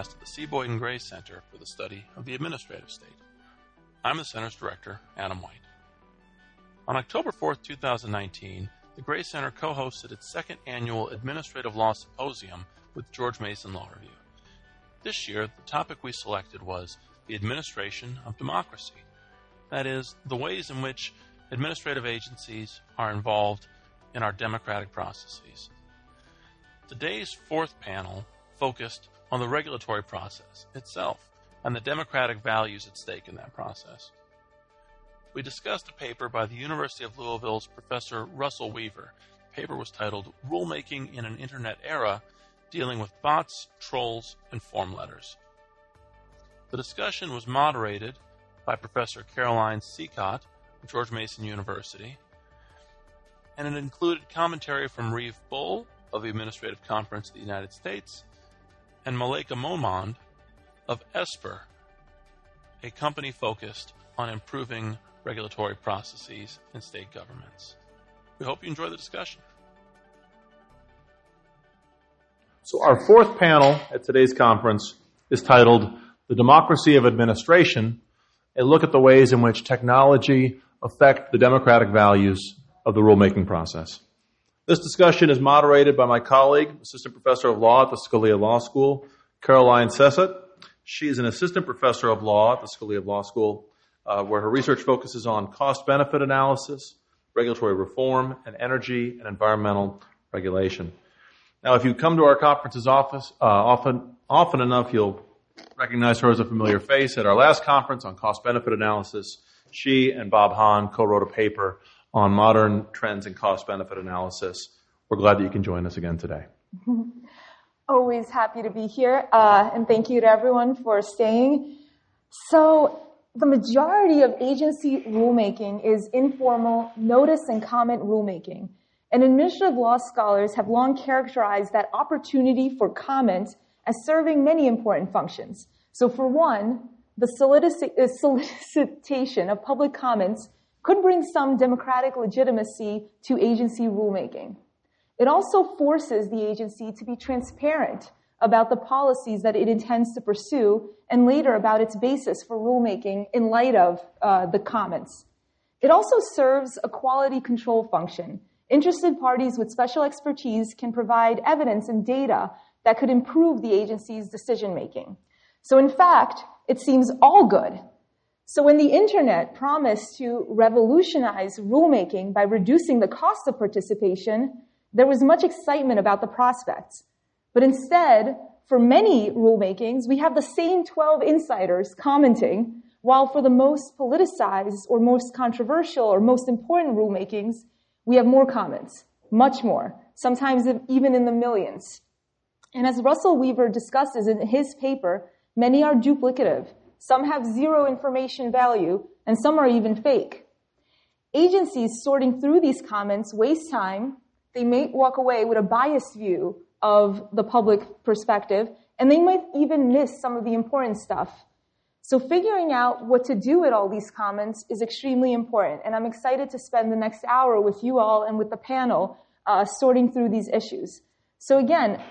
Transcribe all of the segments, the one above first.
broadcast at the C. Boyden Gray Center for the Study of the Administrative State. I'm the Center's Director, Adam White. On October 4, 2019, the Gray Center co hosted its second annual Administrative Law Symposium with George Mason Law Review. This year, the topic we selected was the administration of democracy. That is, the ways in which administrative agencies are involved in our democratic processes. Today's fourth panel focused on the regulatory process itself and the democratic values at stake in that process. We discussed a paper by the University of Louisville's Professor Russell Weaver. The paper was titled Rulemaking in an Internet Era Dealing with Bots, Trolls, and Form Letters. The discussion was moderated by Professor Caroline Cecot of George Mason University, and it included commentary from Reeve Bull of the Administrative Conference of the United States and Maleka Momand of Esper, a company focused on improving regulatory processes in state governments. We hope you enjoy the discussion. So, our fourth panel at today's conference is titled The Democracy of Administration A Look at the Ways in Which Technology Affect the Democratic Values of the Rulemaking Process. This discussion is moderated by my colleague, Assistant Professor of Law at the Scalia Law School, Caroline Cecot. She is an Assistant Professor of Law at the Scalia Law School, uh, where her research focuses on cost benefit analysis, regulatory reform, and energy and environmental regulation. Now, if you come to our conferences office uh, often, often enough, you'll recognize her as a familiar face. At our last conference on cost benefit analysis, she and Bob Hahn co-wrote a paper on modern trends and cost benefit analysis. We're glad that you can join us again today. Always happy to be here, uh, and thank you to everyone for staying. So, the majority of agency rulemaking is informal notice and comment rulemaking. And administrative law scholars have long characterized that opportunity for comment as serving many important functions. So, for one, the uh, solicitation of public comments could bring some democratic legitimacy to agency rulemaking. It also forces the agency to be transparent about the policies that it intends to pursue and later about its basis for rulemaking in light of uh, the comments. It also serves a quality control function. Interested parties with special expertise can provide evidence and data that could improve the agency's decision making. So in fact, it seems all good so when the internet promised to revolutionize rulemaking by reducing the cost of participation, there was much excitement about the prospects. But instead, for many rulemakings, we have the same 12 insiders commenting, while for the most politicized or most controversial or most important rulemakings, we have more comments, much more, sometimes even in the millions. And as Russell Weaver discusses in his paper, many are duplicative some have zero information value, and some are even fake. Agencies sorting through these comments waste time. They may walk away with a biased view of the public perspective, and they might even miss some of the important stuff. So figuring out what to do with all these comments is extremely important, and I'm excited to spend the next hour with you all and with the panel uh, sorting through these issues. So again,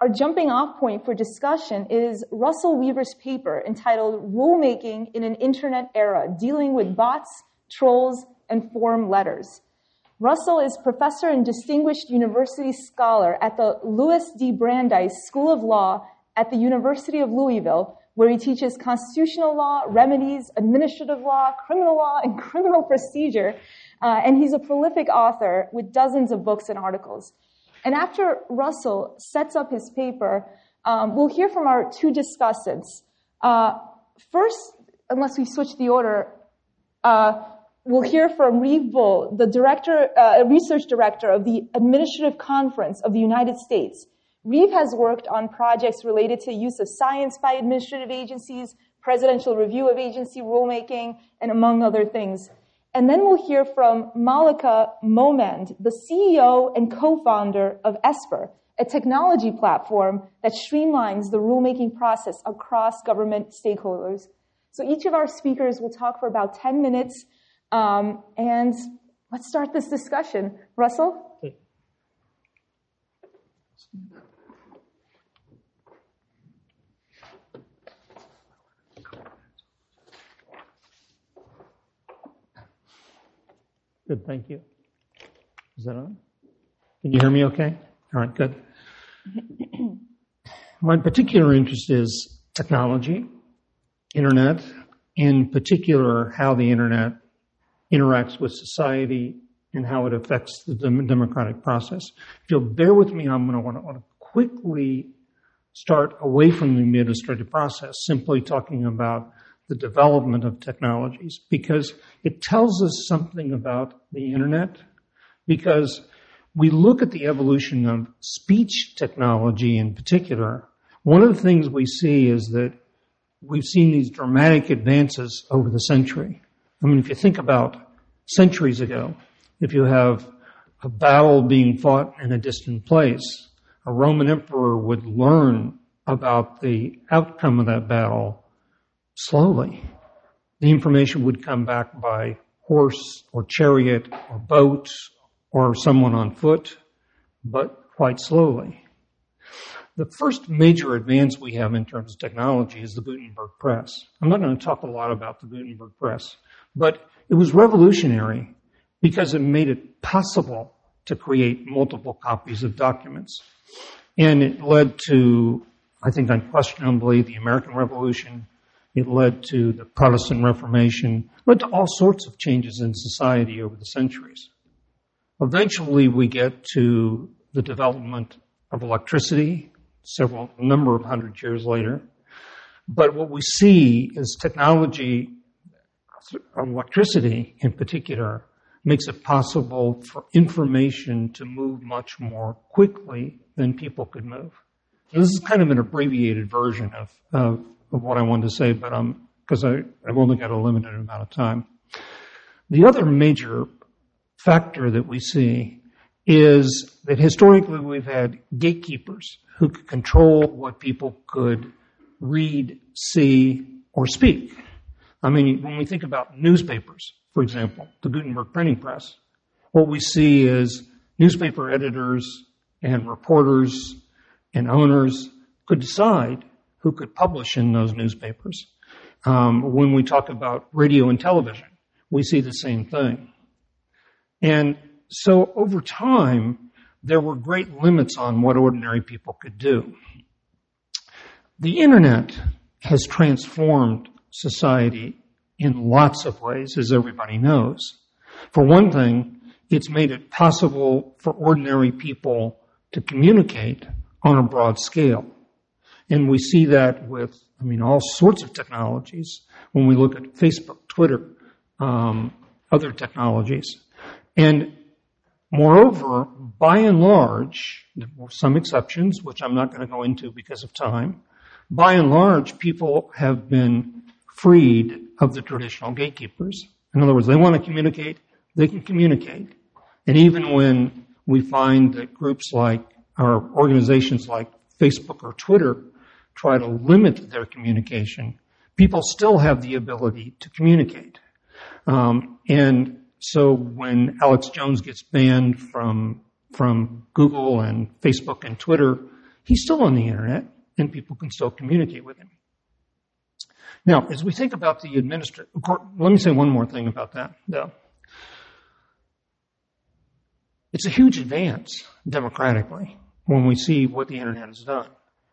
our jumping off point for discussion is Russell Weaver's paper entitled Rulemaking in an Internet Era Dealing with Bots, Trolls, and Form Letters. Russell is professor and distinguished university scholar at the Louis D. Brandeis School of Law at the University of Louisville, where he teaches constitutional law, remedies, administrative law, criminal law, and criminal procedure. Uh, and he's a prolific author with dozens of books and articles. And after Russell sets up his paper, um, we'll hear from our two discussants. Uh, first, unless we switch the order, uh, we'll hear from Reeve Bull, the director, uh, research director of the Administrative Conference of the United States. Reeve has worked on projects related to use of science by administrative agencies, presidential review of agency rulemaking, and among other things. And then we'll hear from Maleka Momand, the CEO and co-founder of Esper, a technology platform that streamlines the rulemaking process across government stakeholders. So each of our speakers will talk for about 10 minutes. Um, and let's start this discussion. Russell? Good, thank you. Is that on? Can you hear me okay? All right, good. My particular interest is technology, internet, in particular how the internet interacts with society and how it affects the democratic process. If you'll bear with me, I'm going to want to, want to quickly start away from the administrative process, simply talking about the development of technologies, because it tells us something about the internet, because we look at the evolution of speech technology in particular. One of the things we see is that we've seen these dramatic advances over the century. I mean, if you think about centuries ago, if you have a battle being fought in a distant place, a Roman emperor would learn about the outcome of that battle slowly. The information would come back by horse or chariot or boat or someone on foot, but quite slowly. The first major advance we have in terms of technology is the Gutenberg press. I'm not going to talk a lot about the Gutenberg press, but it was revolutionary because it made it possible to create multiple copies of documents. And it led to, I think unquestionably, the American Revolution. It led to the Protestant Reformation, led to all sorts of changes in society over the centuries. Eventually we get to the development of electricity, several number of hundred years later. But what we see is technology, electricity in particular, makes it possible for information to move much more quickly than people could move. So this is kind of an abbreviated version of, of, of what I wanted to say, but um, because I've only got a limited amount of time. The other major factor that we see is that historically we've had gatekeepers who could control what people could read, see, or speak. I mean, when we think about newspapers, for example, the Gutenberg printing press, what we see is newspaper editors and reporters and owners could decide who could publish in those newspapers. Um, when we talk about radio and television, we see the same thing. And so over time, there were great limits on what ordinary people could do. The internet has transformed society in lots of ways, as everybody knows. For one thing, it's made it possible for ordinary people to communicate on a broad scale. And we see that with, I mean, all sorts of technologies when we look at Facebook, Twitter, um, other technologies. And Moreover, by and large, there were some exceptions, which I'm not going to go into because of time. By and large, people have been freed of the traditional gatekeepers. In other words, they want to communicate, they can communicate. And even when we find that groups like, or organizations like Facebook or Twitter try to limit their communication, people still have the ability to communicate. Um, and so when Alex Jones gets banned from from Google and Facebook and Twitter, he's still on the internet and people can still communicate with him. Now, as we think about the administrative, let me say one more thing about that, though. It's a huge advance democratically when we see what the internet has done.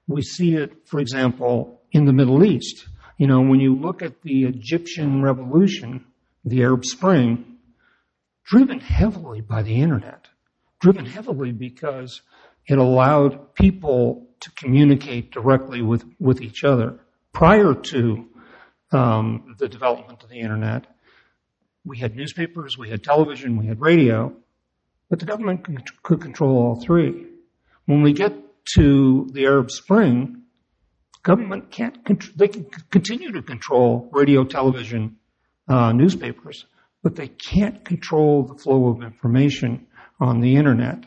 We see it, for example, in the Middle East. You know, when you look at the Egyptian revolution, the Arab Spring, driven heavily by the internet, driven heavily because it allowed people to communicate directly with, with each other. Prior to um, the development of the internet, we had newspapers, we had television, we had radio, but the government could control all three. When we get to the Arab Spring, government can't, they can continue to control radio, television, uh, newspapers, but they can't control the flow of information on the internet.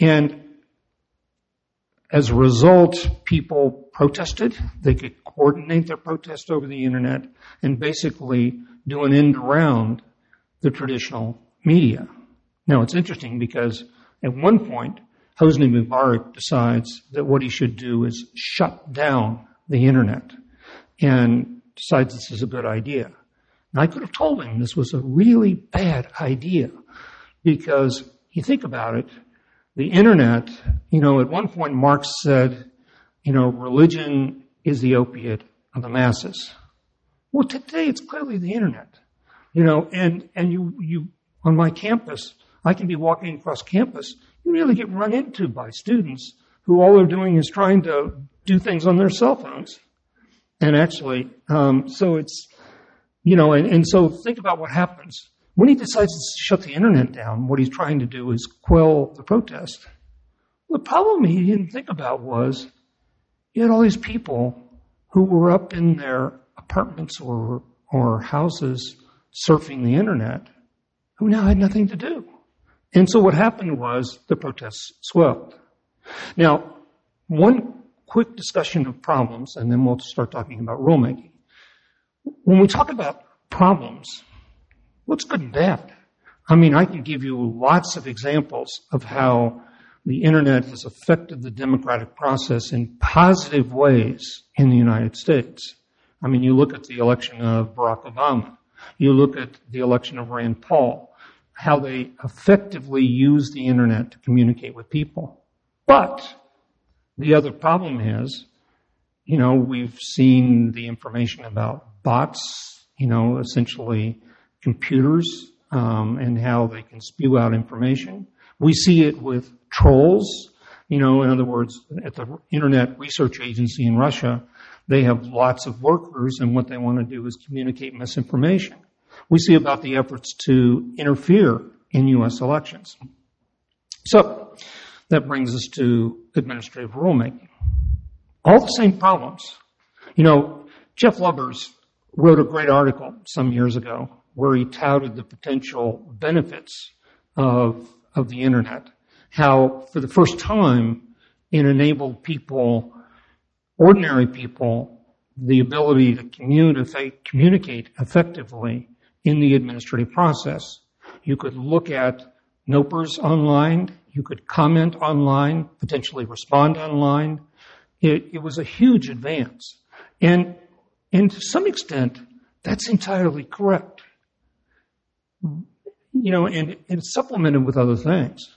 And as a result, people protested. They could coordinate their protest over the internet and basically do an end around the traditional media. Now it's interesting because at one point, Hosni Mubarak decides that what he should do is shut down the internet and decides this is a good idea. And I could have told him this was a really bad idea because you think about it, the internet, you know, at one point Marx said, you know, religion is the opiate of the masses. Well, today it's clearly the internet, you know, and, and you, you, on my campus, I can be walking across campus. You really get run into by students who all they're doing is trying to do things on their cell phones. And actually, um, so it's, you know, and, and so think about what happens. When he decides to shut the internet down, what he's trying to do is quell the protest. The problem he didn't think about was you had all these people who were up in their apartments or, or houses surfing the internet who now had nothing to do. And so what happened was the protests swelled. Now, one quick discussion of problems, and then we'll start talking about rulemaking. When we talk about problems, what's good and bad? I mean, I can give you lots of examples of how the internet has affected the democratic process in positive ways in the United States. I mean, you look at the election of Barack Obama. You look at the election of Rand Paul, how they effectively use the internet to communicate with people. But the other problem is, you know, we've seen the information about bots, you know, essentially computers um, and how they can spew out information. We see it with trolls. You know, in other words, at the Internet Research Agency in Russia, they have lots of workers, and what they want to do is communicate misinformation. We see about the efforts to interfere in U.S. elections. So, that brings us to administrative rulemaking. All the same problems. You know, Jeff Lubbers wrote a great article some years ago where he touted the potential benefits of, of the internet. How, for the first time, it enabled people, ordinary people, the ability to communicate, communicate effectively in the administrative process. You could look at NOPRs online. You could comment online, potentially respond online. It, was a huge advance. And, to some extent, that's entirely correct. You know, and it's supplemented with other things.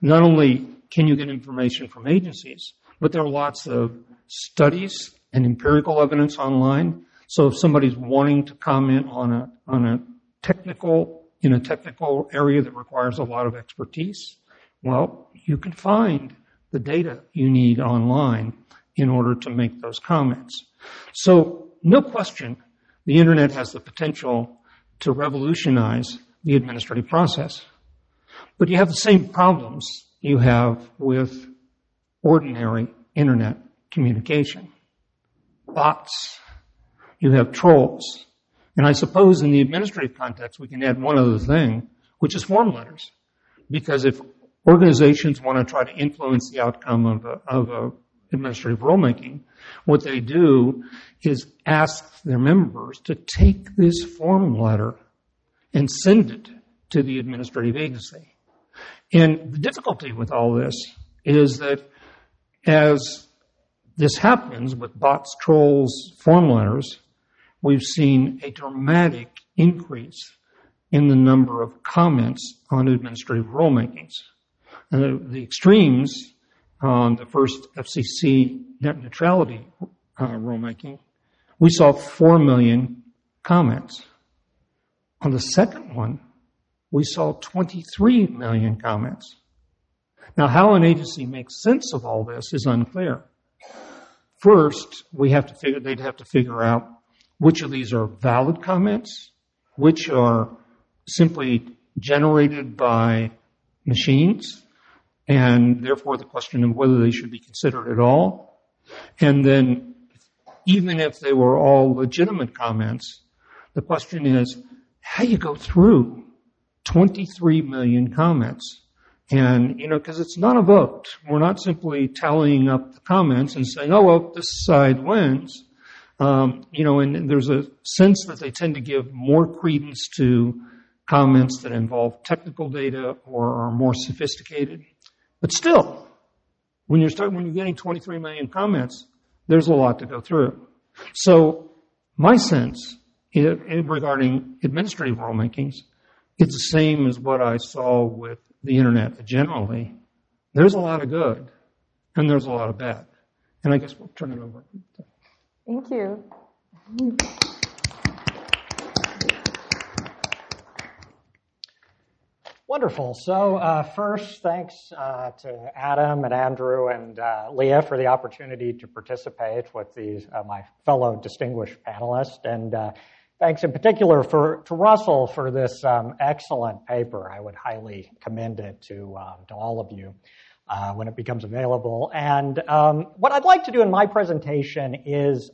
Not only can you get information from agencies, but there are lots of studies and empirical evidence online. So if somebody's wanting to comment on a, on a technical in a technical area that requires a lot of expertise, well, you can find the data you need online in order to make those comments. So, no question, the internet has the potential to revolutionize the administrative process. But you have the same problems you have with ordinary internet communication. Bots. You have trolls. And I suppose in the administrative context, we can add one other thing, which is form letters. Because if organizations want to try to influence the outcome of a, of a administrative rulemaking, what they do is ask their members to take this form letter and send it to the administrative agency. And the difficulty with all this is that as this happens with bots, trolls, form letters, we've seen a dramatic increase in the number of comments on administrative rulemakings. And the, extremes on the first FCC net neutrality uh, rulemaking, we saw 4 million comments. On the second one, we saw 23 million comments. Now, how an agency makes sense of all this is unclear. First, we have to figure, they'd have to figure out which of these are valid comments, which are simply generated by machines, and therefore the question of whether they should be considered at all. And then, even if they were all legitimate comments, the question is how you go through 23 million comments. And, you know, because it's not a vote. We're not simply tallying up the comments and saying, oh, well, this side wins. Um, you know, and there's a sense that they tend to give more credence to comments that involve technical data or are more sophisticated. But still, when you're starting, when you're getting 23 million comments, there's a lot to go through. So my sense regarding administrative rulemakings, it's the same as what I saw with the internet generally. There's a lot of good, and there's a lot of bad. And I guess we'll turn it over. Thank you. Wonderful. So uh, first, thanks uh, to Adam and Andrew and uh, Leah for the opportunity to participate with these uh, my fellow distinguished panelists, and uh, thanks in particular for to Russell for this um, excellent paper. I would highly commend it to um, to all of you uh, when it becomes available. And um, what I'd like to do in my presentation is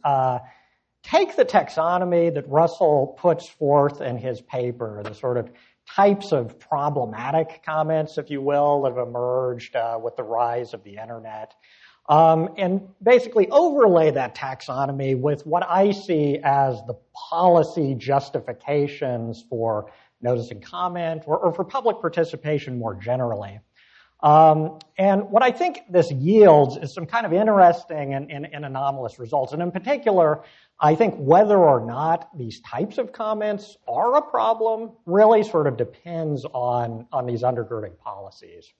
take the taxonomy that Russell puts forth in his paper, the sort of types of problematic comments, if you will, that have emerged uh, with the rise of the internet. Um, and basically overlay that taxonomy with what I see as the policy justifications for notice and comment or, or for public participation more generally. Um, and what I think this yields is some kind of interesting and, and, and, anomalous results. And in particular, I think whether or not these types of comments are a problem really sort of depends on, on these undergirding policies.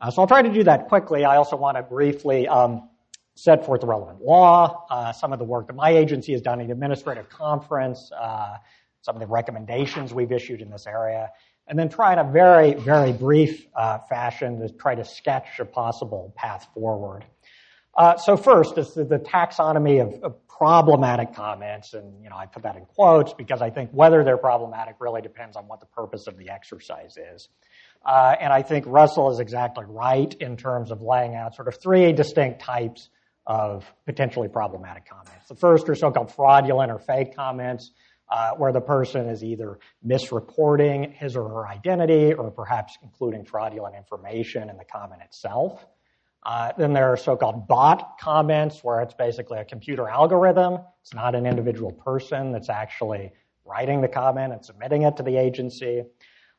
Uh, so I'll try to do that quickly. I also want to briefly um, set forth the relevant law, uh, some of the work that my agency has done in the administrative conference, uh, some of the recommendations we've issued in this area, and then try in a very, very brief uh, fashion to try to sketch a possible path forward. Uh, so first is the, the taxonomy of, of, problematic comments, and you know I put that in quotes because I think whether they're problematic really depends on what the purpose of the exercise is. Uh, and I think Russell is exactly right in terms of laying out sort of three distinct types of potentially problematic comments. The first are so-called fraudulent or fake comments uh, where the person is either misreporting his or her identity or perhaps including fraudulent information in the comment itself. Uh, then there are so-called bot comments where it's basically a computer algorithm. It's not an individual person that's actually writing the comment and submitting it to the agency.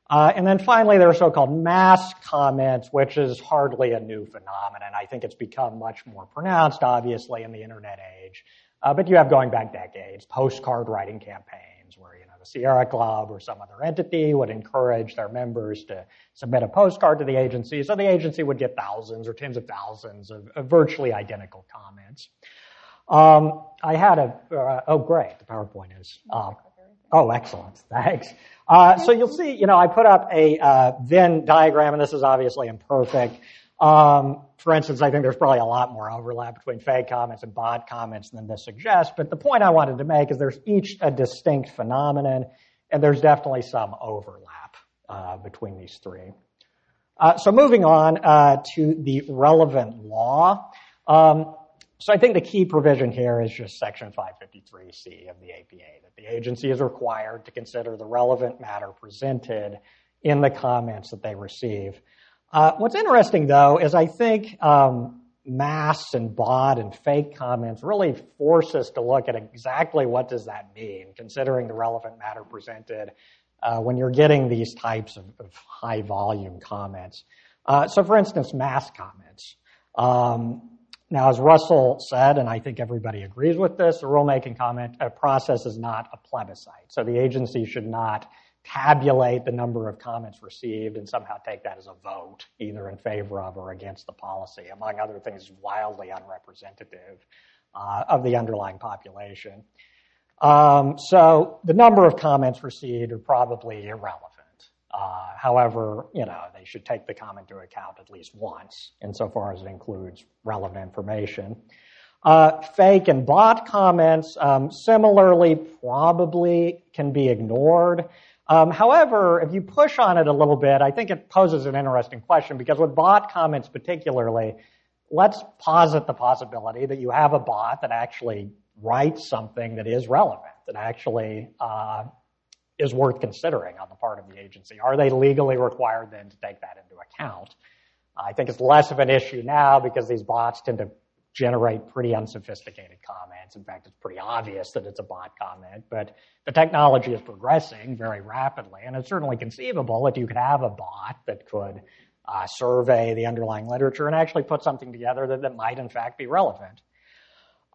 Uh, and then finally, there are so-called mass comments, which is hardly a new phenomenon. I think it's become much more pronounced, obviously, in the internet age. Uh, but you have going back decades, postcard writing campaigns where, you know, the Sierra Club or some other entity would encourage their members to submit a postcard to the agency. So the agency would get thousands or tens of thousands of, of virtually identical comments. Um, I had a, uh, oh great, the PowerPoint is, uh, oh excellent, thanks. Uh, so you'll see, you know, I put up a uh, Venn diagram, and this is obviously imperfect. Um, for instance, I think there's probably a lot more overlap between fake comments and bot comments than this suggests. But the point I wanted to make is there's each a distinct phenomenon, and there's definitely some overlap uh, between these three. Uh, so moving on uh, to the relevant law. Um, so I think the key provision here is just Section 553C of the APA, that the agency is required to consider the relevant matter presented in the comments that they receive. Uh, what's interesting, though, is I think um, mass and bot and fake comments really force us to look at exactly what does that mean, considering the relevant matter presented uh, when you're getting these types of, of high volume comments. Uh, so, for instance, mass comments. Um, now, as Russell said, and I think everybody agrees with this, the rulemaking comment uh, process is not a plebiscite. So the agency should not tabulate the number of comments received and somehow take that as a vote, either in favor of or against the policy. Among other things, wildly unrepresentative uh, of the underlying population. Um, so the number of comments received are probably irrelevant. Uh, however, you know, they should take the comment into account at least once, insofar as it includes relevant information. Uh, fake and bot comments, um, similarly, probably can be ignored. Um, however, if you push on it a little bit, I think it poses an interesting question because with bot comments particularly, let's posit the possibility that you have a bot that actually writes something that is relevant, that actually uh, is worth considering on the part of the agency. Are they legally required then to take that into account? I think it's less of an issue now because these bots tend to generate pretty unsophisticated comments. In fact, it's pretty obvious that it's a bot comment, but the technology is progressing very rapidly, and it's certainly conceivable that you could have a bot that could uh, survey the underlying literature and actually put something together that, that might in fact be relevant.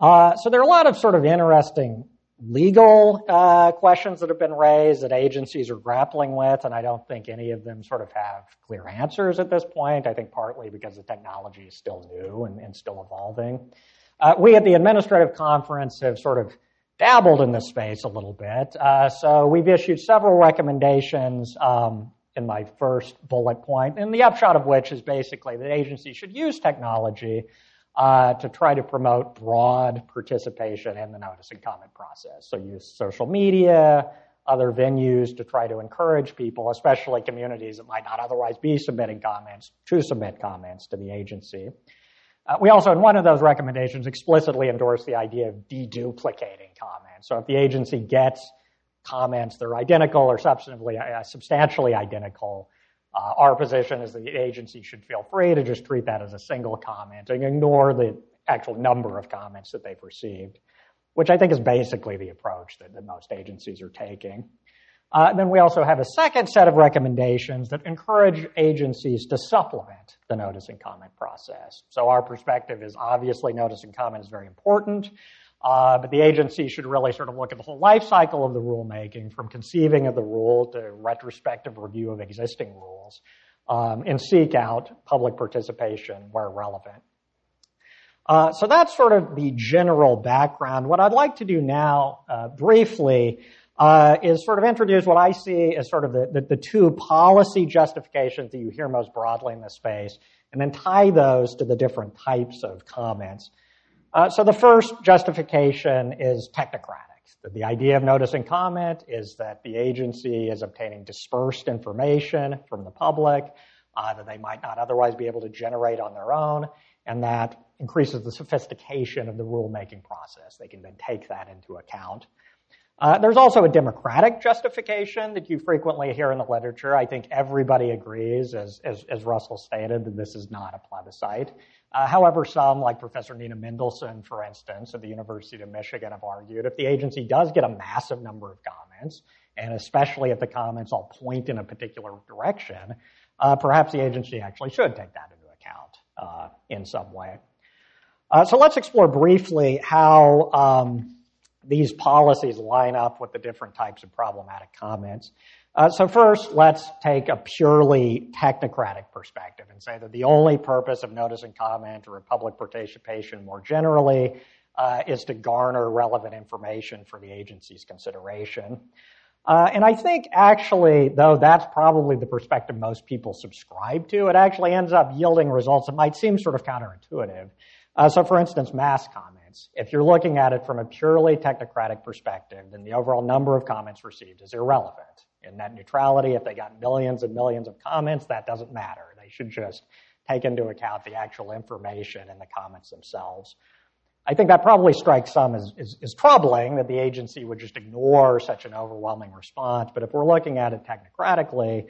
Uh, so there are a lot of sort of interesting legal uh, questions that have been raised that agencies are grappling with, and I don't think any of them sort of have clear answers at this point. I think partly because the technology is still new and, and still evolving. Uh, we at the administrative conference have sort of dabbled in this space a little bit. Uh, so we've issued several recommendations um, in my first bullet point, and the upshot of which is basically that agencies should use technology uh, to try to promote broad participation in the notice and comment process. So use social media, other venues to try to encourage people, especially communities that might not otherwise be submitting comments, to submit comments to the agency. Uh, we also, in one of those recommendations, explicitly endorse the idea of deduplicating comments. So if the agency gets comments that are identical or substantively, uh, substantially identical, uh, our position is that the agency should feel free to just treat that as a single comment and ignore the actual number of comments that they've received, which I think is basically the approach that, that most agencies are taking. Uh, then we also have a second set of recommendations that encourage agencies to supplement the notice and comment process. So our perspective is obviously notice and comment is very important, uh, but the agency should really sort of look at the whole life cycle of the rulemaking, from conceiving of the rule to retrospective review of existing rules, um, and seek out public participation where relevant. Uh, so that's sort of the general background. What I'd like to do now, uh, briefly, uh, is sort of introduce what I see as sort of the, the, the, two policy justifications that you hear most broadly in this space, and then tie those to the different types of comments. Uh, so the first justification is technocratic. The idea of notice and comment is that the agency is obtaining dispersed information from the public uh, that they might not otherwise be able to generate on their own, and that increases the sophistication of the rulemaking process. They can then take that into account. Uh, there's also a democratic justification that you frequently hear in the literature. I think everybody agrees, as, as, as Russell stated, that this is not a plebiscite. Uh, however, some, like Professor Nina Mendelson, for instance, at the University of Michigan, have argued if the agency does get a massive number of comments, and especially if the comments all point in a particular direction, uh, perhaps the agency actually should take that into account uh, in some way. Uh, so let's explore briefly how. Um, these policies line up with the different types of problematic comments. Uh, so first, let's take a purely technocratic perspective and say that the only purpose of notice and comment or public participation more generally uh, is to garner relevant information for the agency's consideration. Uh, and I think actually, though that's probably the perspective most people subscribe to, it actually ends up yielding results that might seem sort of counterintuitive. Uh, so, for instance, mass comments. If you're looking at it from a purely technocratic perspective, then the overall number of comments received is irrelevant. In net neutrality, if they got millions and millions of comments, that doesn't matter. They should just take into account the actual information in the comments themselves. I think that probably strikes some as, as, as, troubling that the agency would just ignore such an overwhelming response. But if we're looking at it technocratically,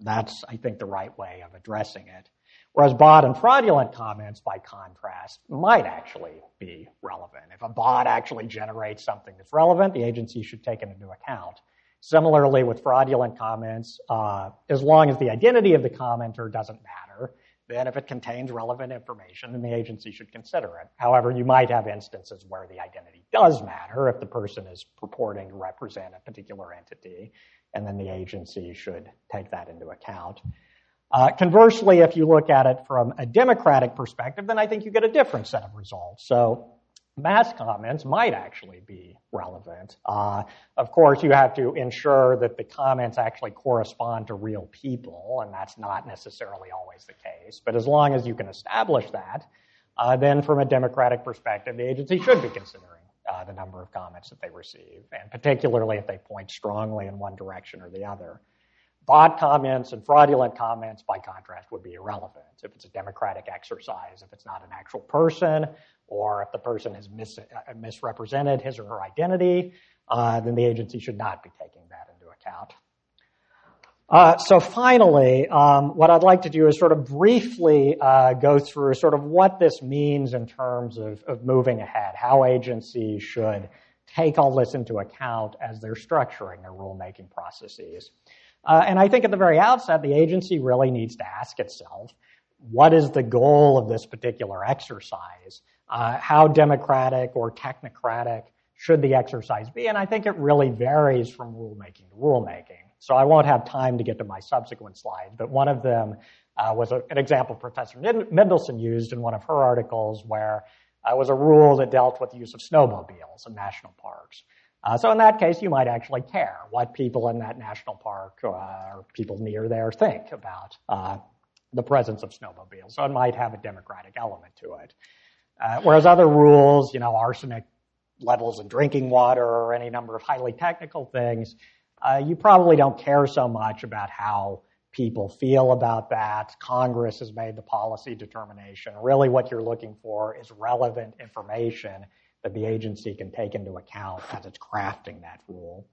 that's, I think, the right way of addressing it. Whereas bot and fraudulent comments, by contrast, might actually be relevant. If a bot actually generates something that's relevant, the agency should take it into account. Similarly, with fraudulent comments, uh, as long as the identity of the commenter doesn't matter, then if it contains relevant information, then the agency should consider it. However, you might have instances where the identity does matter if the person is purporting to represent a particular entity, and then the agency should take that into account. Uh, conversely, if you look at it from a democratic perspective, then I think you get a different set of results. So mass comments might actually be relevant. Uh, of course, you have to ensure that the comments actually correspond to real people, and that's not necessarily always the case. But as long as you can establish that, uh, then from a democratic perspective, the agency should be considering uh, the number of comments that they receive, and particularly if they point strongly in one direction or the other. Bot comments and fraudulent comments, by contrast, would be irrelevant if it's a democratic exercise, if it's not an actual person, or if the person has mis- uh, misrepresented his or her identity, uh, then the agency should not be taking that into account. Uh, so finally, um, what I'd like to do is sort of briefly uh, go through sort of what this means in terms of, of moving ahead, how agencies should take all this into account as they're structuring their rulemaking processes. Uh, and I think at the very outset, the agency really needs to ask itself, what is the goal of this particular exercise? Uh, how democratic or technocratic should the exercise be? And I think it really varies from rulemaking to rulemaking. So I won't have time to get to my subsequent slides, but one of them uh, was a, an example Professor Mendelson used in one of her articles where uh, was a rule that dealt with the use of snowmobiles in national parks. Uh, so in that case, you might actually care what people in that national park uh, or people near there think about uh, the presence of snowmobiles. So it might have a democratic element to it. Uh, whereas other rules, you know, arsenic levels in drinking water or any number of highly technical things, uh, you probably don't care so much about how people feel about that. Congress has made the policy determination. Really, what you're looking for is relevant information that the agency can take into account as it's crafting that rule.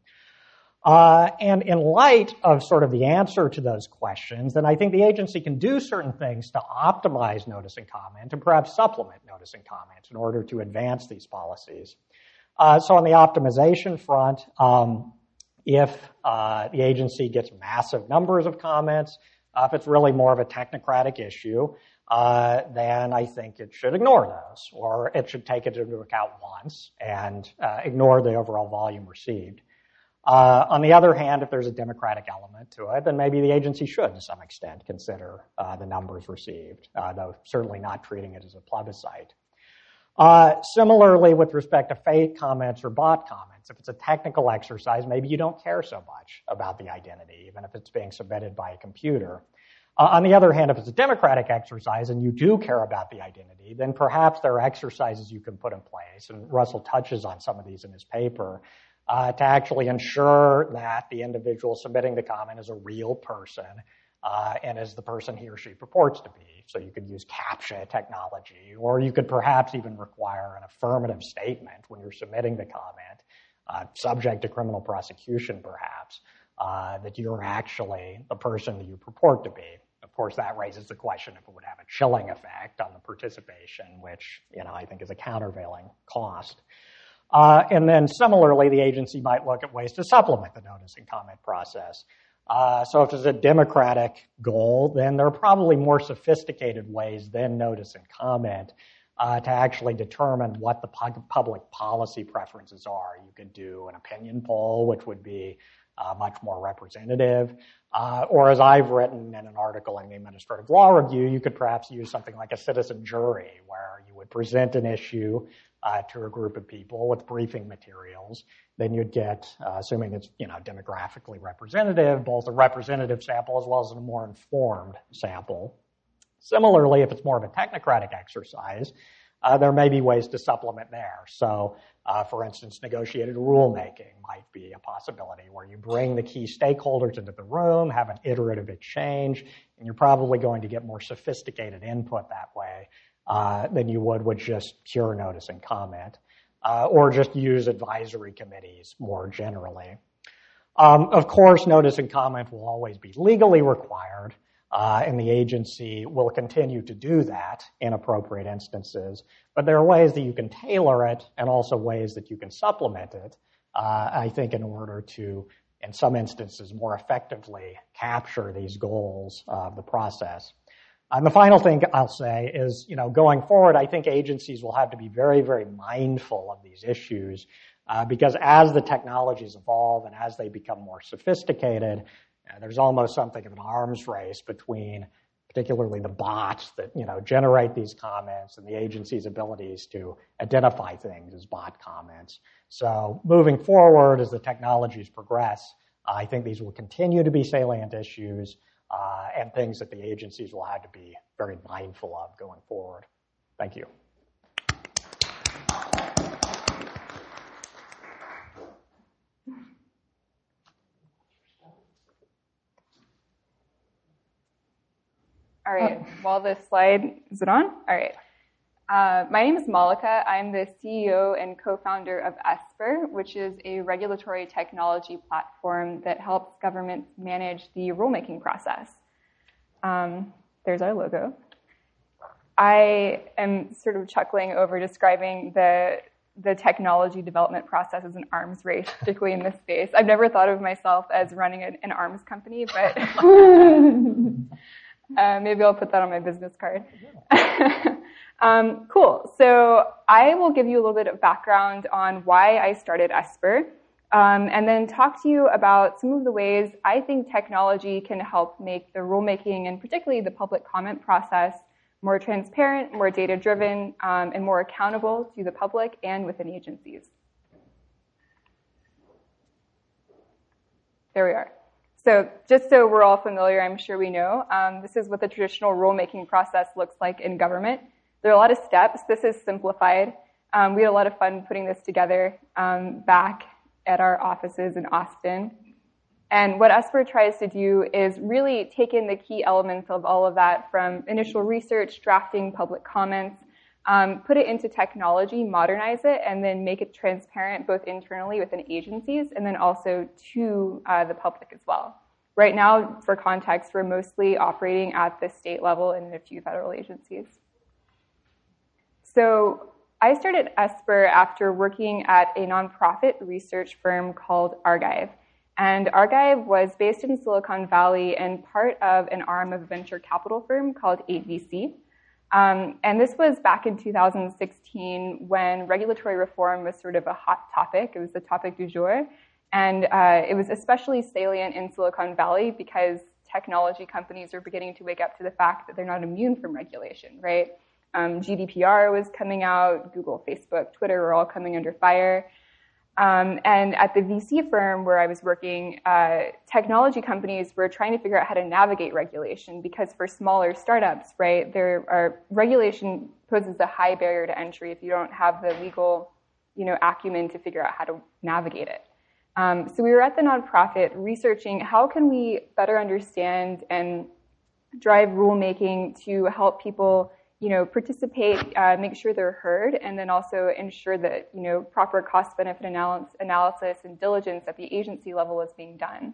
Uh, and in light of sort of the answer to those questions, then I think the agency can do certain things to optimize notice and comment and perhaps supplement notice and comment in order to advance these policies. Uh, so on the optimization front, um, if uh, the agency gets massive numbers of comments, uh, if it's really more of a technocratic issue, uh, then I think it should ignore those, or it should take it into account once and uh, ignore the overall volume received. Uh, on the other hand, if there's a democratic element to it, then maybe the agency should, to some extent, consider uh, the numbers received, uh, though certainly not treating it as a plebiscite. Uh, similarly, with respect to fake comments or bot comments, if it's a technical exercise, maybe you don't care so much about the identity, even if it's being submitted by a computer. Uh, on the other hand, if it's a democratic exercise and you do care about the identity, then perhaps there are exercises you can put in place, and Russell touches on some of these in his paper, uh, to actually ensure that the individual submitting the comment is a real person uh, and is the person he or she purports to be. So you could use CAPTCHA technology, or you could perhaps even require an affirmative statement when you're submitting the comment, uh, subject to criminal prosecution perhaps, uh, that you're actually the person that you purport to be. Of course, that raises the question if it would have a chilling effect on the participation, which you know I think is a countervailing cost. Uh, and then similarly, the agency might look at ways to supplement the notice and comment process. Uh, so if it's a democratic goal, then there are probably more sophisticated ways than notice and comment uh, to actually determine what the public policy preferences are. You could do an opinion poll, which would be uh, much more representative. Uh, or as I've written in an article in the Administrative Law Review, you could perhaps use something like a citizen jury, where you would present an issue uh, to a group of people with briefing materials. Then you'd get, uh, assuming it's you know demographically representative, both a representative sample as well as a more informed sample. Similarly, if it's more of a technocratic exercise, uh, there may be ways to supplement there. So, uh, for instance, negotiated rulemaking might be a possibility where you bring the key stakeholders into the room, have an iterative exchange, and you're probably going to get more sophisticated input that way uh, than you would with just pure notice and comment, uh, or just use advisory committees more generally. Um, of course, notice and comment will always be legally required, uh, and the agency will continue to do that in appropriate instances. But there are ways that you can tailor it and also ways that you can supplement it, uh, I think, in order to, in some instances, more effectively capture these goals of the process. And the final thing I'll say is, you know, going forward, I think agencies will have to be very, very mindful of these issues uh, because as the technologies evolve and as they become more sophisticated, uh, there's almost something of an arms race between particularly the bots that you know generate these comments and the agency's abilities to identify things as bot comments. So moving forward, as the technologies progress, I think these will continue to be salient issues uh, and things that the agencies will have to be very mindful of going forward. Thank you. All right. While this slide is it on? All right. Uh, my name is Maleka. I'm the CEO and co-founder of Esper, which is a regulatory technology platform that helps governments manage the rulemaking process. Um, there's our logo. I am sort of chuckling over describing the the technology development process as an arms race, particularly in this space. I've never thought of myself as running an, an arms company, but uh, maybe I'll put that on my business card. um, cool. So I will give you a little bit of background on why I started Esper, um, and then talk to you about some of the ways I think technology can help make the rulemaking and particularly the public comment process more transparent, more data-driven, um, and more accountable to the public and within agencies. There we are. So just so we're all familiar, I'm sure we know, um, this is what the traditional rulemaking process looks like in government. There are a lot of steps. This is simplified. Um, we had a lot of fun putting this together um, back at our offices in Austin. And what Esper tries to do is really take in the key elements of all of that from initial research, drafting, public comments, um, put it into technology, modernize it, and then make it transparent both internally within agencies and then also to uh, the public as well. Right now, for context, we're mostly operating at the state level and a few federal agencies. So I started Esper after working at a nonprofit research firm called Argive. And Argive was based in Silicon Valley and part of an arm of a venture capital firm called 8VC. Um, and this was back in 2016 when regulatory reform was sort of a hot topic. It was the topic du jour. And uh, it was especially salient in Silicon Valley because technology companies are beginning to wake up to the fact that they're not immune from regulation, right? Um, GDPR was coming out, Google, Facebook, Twitter were all coming under fire. Um, and at the VC firm where I was working, uh, technology companies were trying to figure out how to navigate regulation because for smaller startups, right, there are regulation poses a high barrier to entry if you don't have the legal, you know, acumen to figure out how to navigate it. Um, so we were at the nonprofit researching how can we better understand and drive rulemaking to help people you know, participate, uh, make sure they're heard, and then also ensure that, you know, proper cost benefit analysis and diligence at the agency level is being done.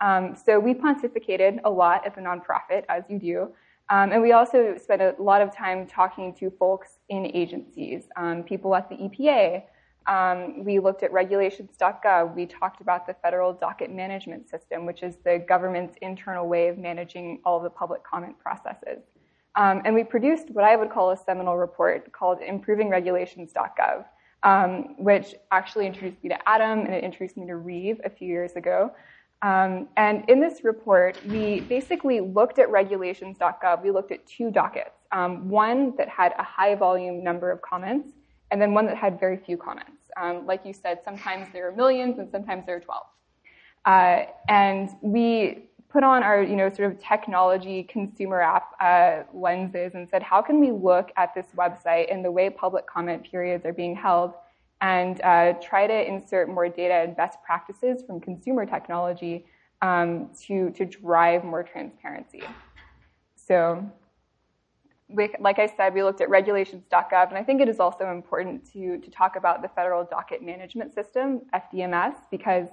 Um, so we pontificated a lot as a nonprofit, as you do. Um, and we also spent a lot of time talking to folks in agencies, um, people at the EPA. Um, we looked at regulations.gov. We talked about the federal docket management system, which is the government's internal way of managing all of the public comment processes. Um, and we produced what I would call a seminal report called improvingregulations.gov, um, which actually introduced me to Adam and it introduced me to Reeve a few years ago. Um, and in this report, we basically looked at regulations.gov. We looked at two dockets, um, one that had a high volume number of comments, and then one that had very few comments. Um, like you said, sometimes there are millions and sometimes there are 12. Uh, and we put on our, you know, sort of technology consumer app uh, lenses and said, how can we look at this website and the way public comment periods are being held and uh, try to insert more data and best practices from consumer technology um, to, to drive more transparency. So like I said, we looked at regulations.gov, and I think it is also important to, to talk about the federal docket management system, FDMS, because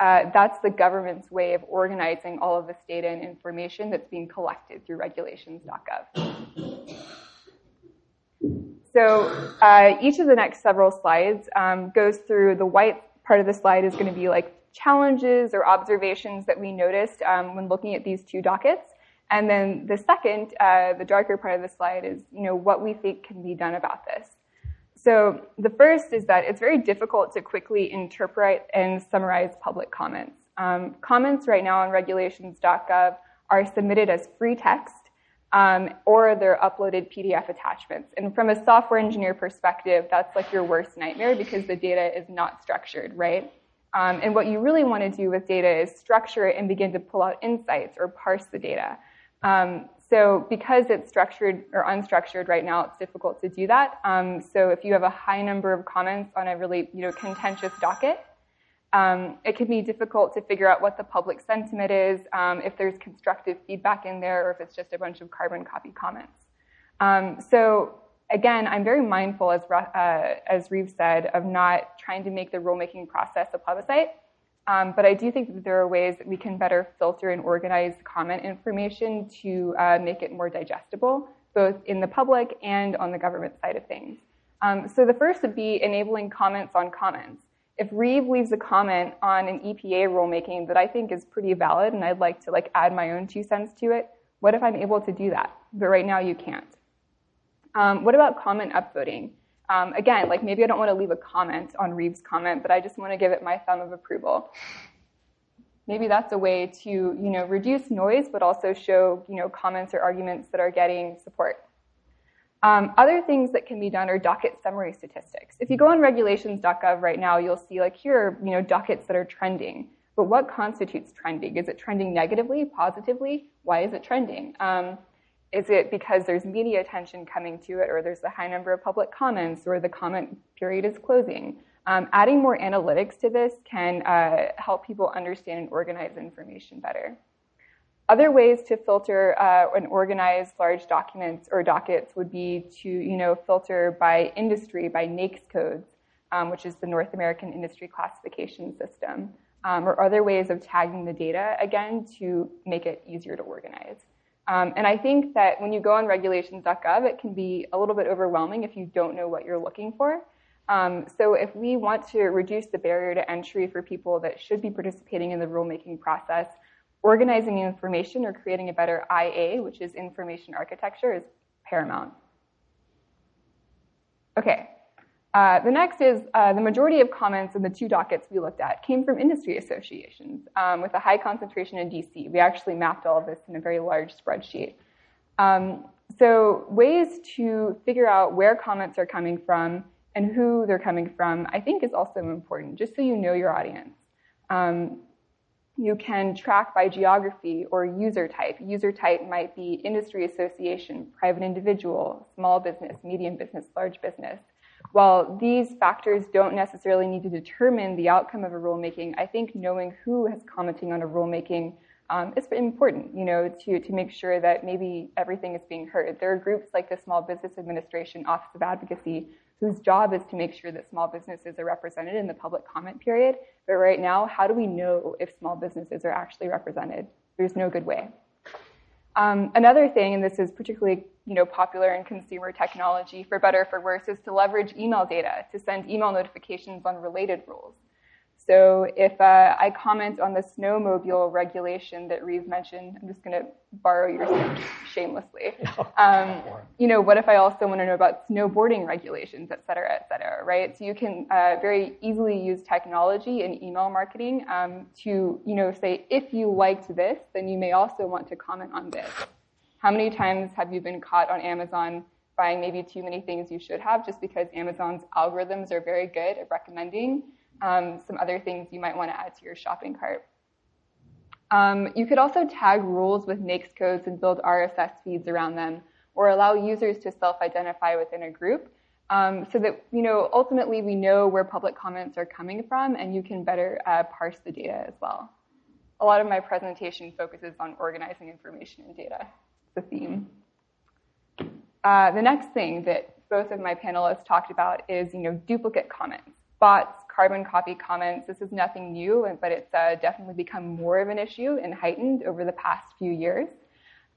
uh, that's the government's way of organizing all of this data and information that's being collected through regulations.gov. So uh, each of the next several slides um, goes through the white part of the slide is going to be like challenges or observations that we noticed um, when looking at these two dockets. And then the second, uh, the darker part of the slide is, you know, what we think can be done about this. So the first is that it's very difficult to quickly interpret and summarize public comments. Um, comments right now on regulations.gov are submitted as free text um, or they're uploaded PDF attachments. And from a software engineer perspective, that's like your worst nightmare because the data is not structured, right? Um, and what you really want to do with data is structure it and begin to pull out insights or parse the data. Um, so because it's structured or unstructured right now, it's difficult to do that. Um, so if you have a high number of comments on a really you know contentious docket, um, it can be difficult to figure out what the public sentiment is, um, if there's constructive feedback in there, or if it's just a bunch of carbon copy comments. Um, so again, I'm very mindful, as uh, as Reeve said, of not trying to make the rulemaking process a plebiscite. Um, but I do think that there are ways that we can better filter and organize comment information to uh, make it more digestible, both in the public and on the government side of things. Um, so the first would be enabling comments on comments. If Reeve leaves a comment on an EPA rulemaking that I think is pretty valid and I'd like to like add my own two cents to it, what if I'm able to do that? But right now you can't. Um, what about comment upvoting? Um, again, like maybe I don't want to leave a comment on Reeves' comment, but I just want to give it my thumb of approval. Maybe that's a way to, you know, reduce noise, but also show, you know, comments or arguments that are getting support. Um, other things that can be done are docket summary statistics. If you go on regulations.gov right now, you'll see like here are, you know, dockets that are trending. But what constitutes trending? Is it trending negatively, positively? Why is it trending? Um, is it because there's media attention coming to it, or there's a high number of public comments, or the comment period is closing? Um, adding more analytics to this can uh, help people understand and organize information better. Other ways to filter uh, and organize large documents or dockets would be to, you know, filter by industry, by NAICS codes, um, which is the North American Industry Classification System, um, or other ways of tagging the data, again, to make it easier to organize. Um, and I think that when you go on regulations.gov, it can be a little bit overwhelming if you don't know what you're looking for. Um, so if we want to reduce the barrier to entry for people that should be participating in the rulemaking process, organizing information or creating a better IA, which is information architecture, is paramount. Okay. Uh, the next is uh, the majority of comments in the two dockets we looked at came from industry associations um, with a high concentration in DC. We actually mapped all of this in a very large spreadsheet. Um, so ways to figure out where comments are coming from and who they're coming from, I think is also important, just so you know your audience. Um, you can track by geography or user type. User type might be industry association, private individual, small business, medium business, large business. While these factors don't necessarily need to determine the outcome of a rulemaking, I think knowing who is commenting on a rulemaking um, is important, you know, to, to make sure that maybe everything is being heard. There are groups like the Small Business Administration Office of Advocacy whose job is to make sure that small businesses are represented in the public comment period. But right now, how do we know if small businesses are actually represented? There's no good way. Um, another thing, and this is particularly you know, popular in consumer technology, for better or for worse, is to leverage email data to send email notifications on related rules. So if uh, I comment on the snowmobile regulation that Reeve mentioned, I'm just going to borrow your shamelessly. Um, you know, what if I also want to know about snowboarding regulations, et cetera, et cetera, right? So you can uh, very easily use technology and email marketing um, to, you know, say if you liked this, then you may also want to comment on this. How many times have you been caught on Amazon buying maybe too many things you should have just because Amazon's algorithms are very good at recommending um, some other things you might want to add to your shopping cart. Um, you could also tag rules with NAICS codes and build RSS feeds around them, or allow users to self-identify within a group, um, so that you know ultimately we know where public comments are coming from, and you can better uh, parse the data as well. A lot of my presentation focuses on organizing information and data. The theme. Uh, the next thing that both of my panelists talked about is you know duplicate comments, bots, carbon copy comments. This is nothing new, but it's uh, definitely become more of an issue and heightened over the past few years.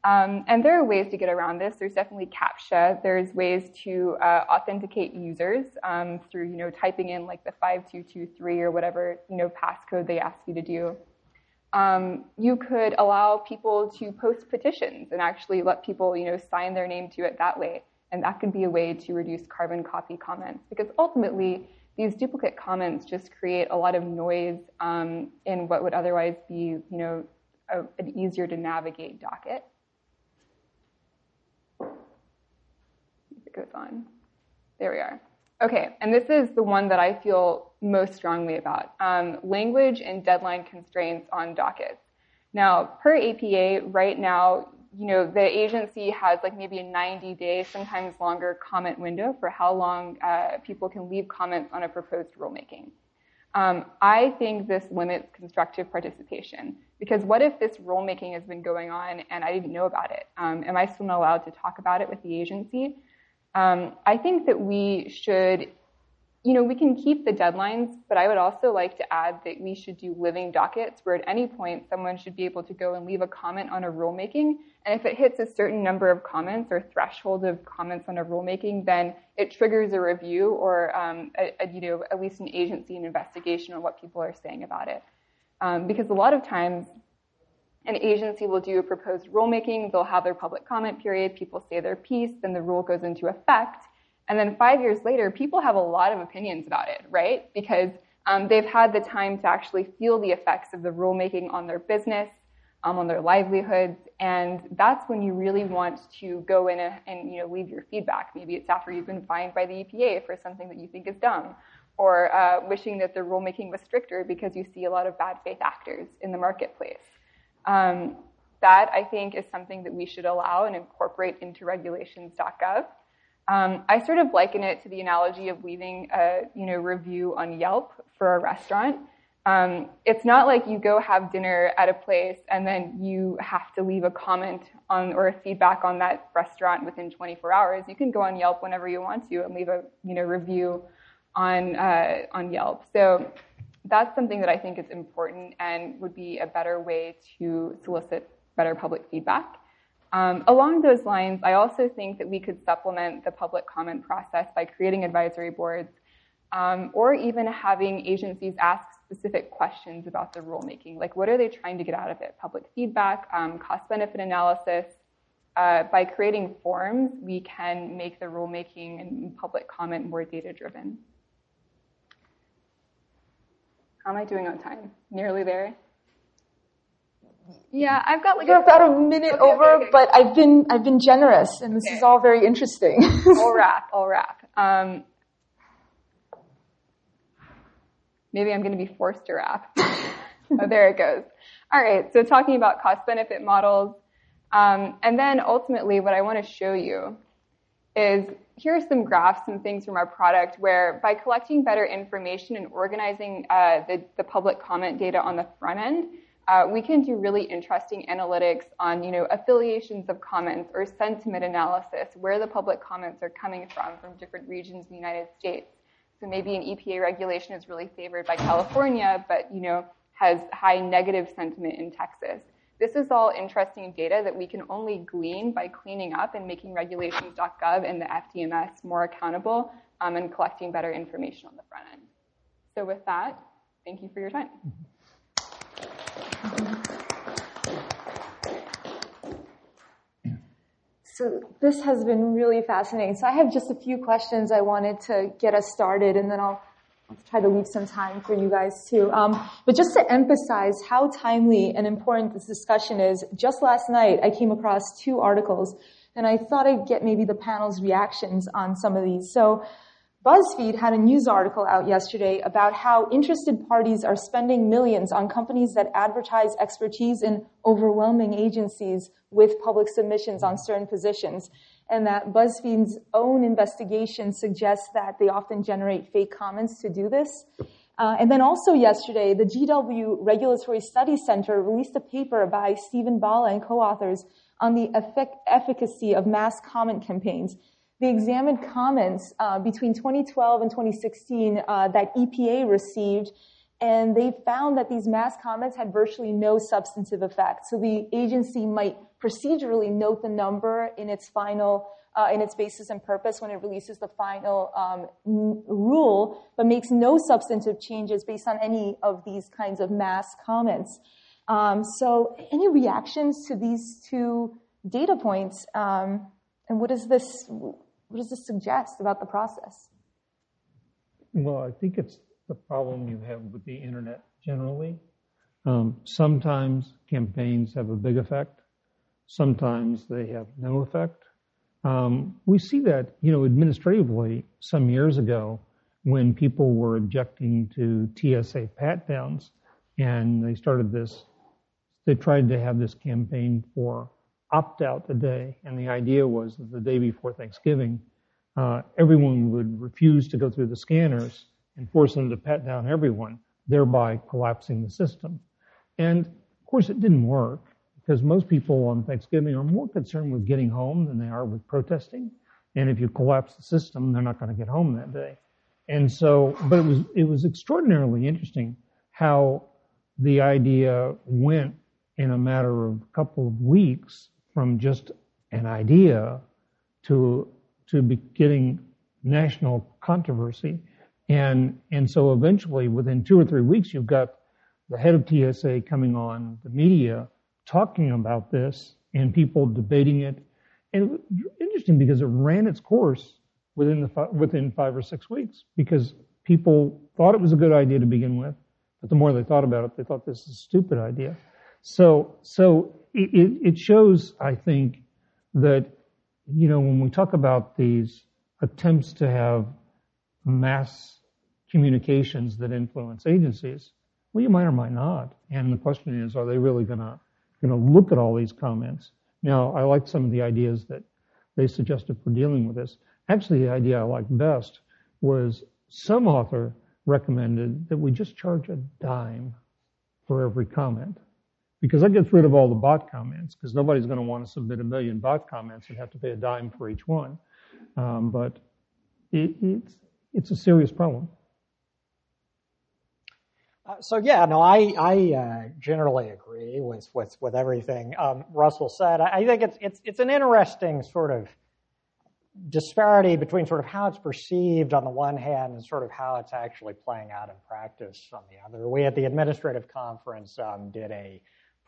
Um, and there are ways to get around this. There's definitely CAPTCHA. There's ways to uh, authenticate users um, through, you know, typing in like the 5223 or whatever, you know, passcode they ask you to do. Um, you could allow people to post petitions and actually let people, you know, sign their name to it that way. And that could be a way to reduce carbon copy comments because ultimately these duplicate comments just create a lot of noise um, in what would otherwise be, you know, a, an easier to navigate docket. If It goes on. There we are. Okay, and this is the one that I feel most strongly about. Um, language and deadline constraints on dockets. Now, per APA, right now, you know, the agency has like maybe a 90 day, sometimes longer comment window for how long uh, people can leave comments on a proposed rulemaking. Um, I think this limits constructive participation because what if this rulemaking has been going on and I didn't know about it? Um, am I still not allowed to talk about it with the agency? Um, I think that we should you know, we can keep the deadlines, but I would also like to add that we should do living dockets where at any point someone should be able to go and leave a comment on a rulemaking. And if it hits a certain number of comments or threshold of comments on a rulemaking, then it triggers a review or, um, a, a, you know, at least an agency investigation on what people are saying about it. Um, because a lot of times an agency will do a proposed rulemaking, they'll have their public comment period, people say their piece, then the rule goes into effect. And then five years later, people have a lot of opinions about it, right? Because um, they've had the time to actually feel the effects of the rulemaking on their business, um, on their livelihoods, and that's when you really want to go in and, you know leave your feedback. Maybe it's after you've been fined by the EPA for something that you think is dumb, or uh, wishing that the rulemaking was stricter because you see a lot of bad faith actors in the marketplace. Um, that I think is something that we should allow and incorporate into regulations.gov. Um, I sort of liken it to the analogy of leaving a you know review on Yelp for a restaurant. Um, it's not like you go have dinner at a place and then you have to leave a comment on or a feedback on that restaurant within 24 hours. You can go on Yelp whenever you want to and leave a you know review on uh, on Yelp. So that's something that I think is important and would be a better way to solicit better public feedback. Um, along those lines, I also think that we could supplement the public comment process by creating advisory boards um, or even having agencies ask specific questions about the rulemaking. Like, what are they trying to get out of it? Public feedback, um, cost benefit analysis. Uh, by creating forms, we can make the rulemaking and public comment more data driven. How am I doing on time? Nearly there? Yeah, I've got like We're about a minute okay, over, okay, okay. but I've been I've been generous, and this is all very interesting. I'll wrap. I'll wrap. Um, maybe I'm going to be forced to wrap. oh, there it goes. All right. So talking about cost benefit models, um, and then ultimately, what I want to show you is here are some graphs, some things from our product where by collecting better information and organizing uh, the, the public comment data on the front end, uh, we can do really interesting analytics on, you know, affiliations of comments or sentiment analysis, where the public comments are coming from from different regions in the United States. So maybe an EPA regulation is really favored by California, but you know has high negative sentiment in Texas. This is all interesting data that we can only glean by cleaning up and making regulations.gov and the FDMS more accountable um, and collecting better information on the front end. So with that, thank you for your time. So this has been really fascinating. So I have just a few questions I wanted to get us started, and then I'll, try to leave some time for you guys too. Um, but just to emphasize how timely and important this discussion is, just last night I came across two articles, and I thought I'd get maybe the panel's reactions on some of these. So BuzzFeed had a news article out yesterday about how interested parties are spending millions on companies that advertise expertise in overwhelming agencies with public submissions on certain positions. And that BuzzFeed's own investigation suggests that they often generate fake comments to do this. Uh, and then also yesterday, the GW Regulatory Studies Center released a paper by Steven Balla and co-authors on the effect- efficacy of mass comment campaigns. They examined comments uh, between 2012 and 2016 uh, that EPA received, and they found that these mass comments had virtually no substantive effect. So the agency might procedurally note the number in its final, uh, in its basis and purpose when it releases the final um, n- rule, but makes no substantive changes based on any of these kinds of mass comments. Um, so, any reactions to these two data points? Um, and what does this what does this suggest about the process? Well, I think it's the problem you have with the internet generally. Um, sometimes campaigns have a big effect. Sometimes they have no effect. Um, we see that, you know, administratively some years ago when people were objecting to TSA pat downs and they started this, they tried to have this campaign for opt out the day. And the idea was that the day before Thanksgiving, uh, everyone would refuse to go through the scanners and force them to pat down everyone, thereby collapsing the system. And of course, it didn't work because most people on Thanksgiving are more concerned with getting home than they are with protesting. And if you collapse the system, they're not going to get home that day. And so, but it was it was extraordinarily interesting how the idea went in a matter of a couple of weeks from just an idea to to be getting national controversy. And and so eventually within two or three weeks you've got the head of TSA coming on the media talking about this and people debating it. And it interesting because it ran its course within the within five or six weeks because people thought it was a good idea to begin with, but the more they thought about it, they thought this is a stupid idea. So, so it, it shows, I think, that you know when we talk about these attempts to have mass communications that influence agencies, well, you might or might not. And the question is, are they really going to going to look at all these comments? Now, I like some of the ideas that they suggested for dealing with this. Actually, the idea I liked best was some author recommended that we just charge a dime for every comment. Because that gets rid of all the bot comments, because nobody's going to want to submit a million bot comments and have to pay a dime for each one. Um, but it, it's, it's a serious problem. Uh, so yeah, no, I I uh, generally agree with with with everything um, Russell said. I, I, think it's it's it's an interesting sort of disparity between sort of how it's perceived on the one hand and sort of how it's actually playing out in practice on the other. We at the administrative conference um, did a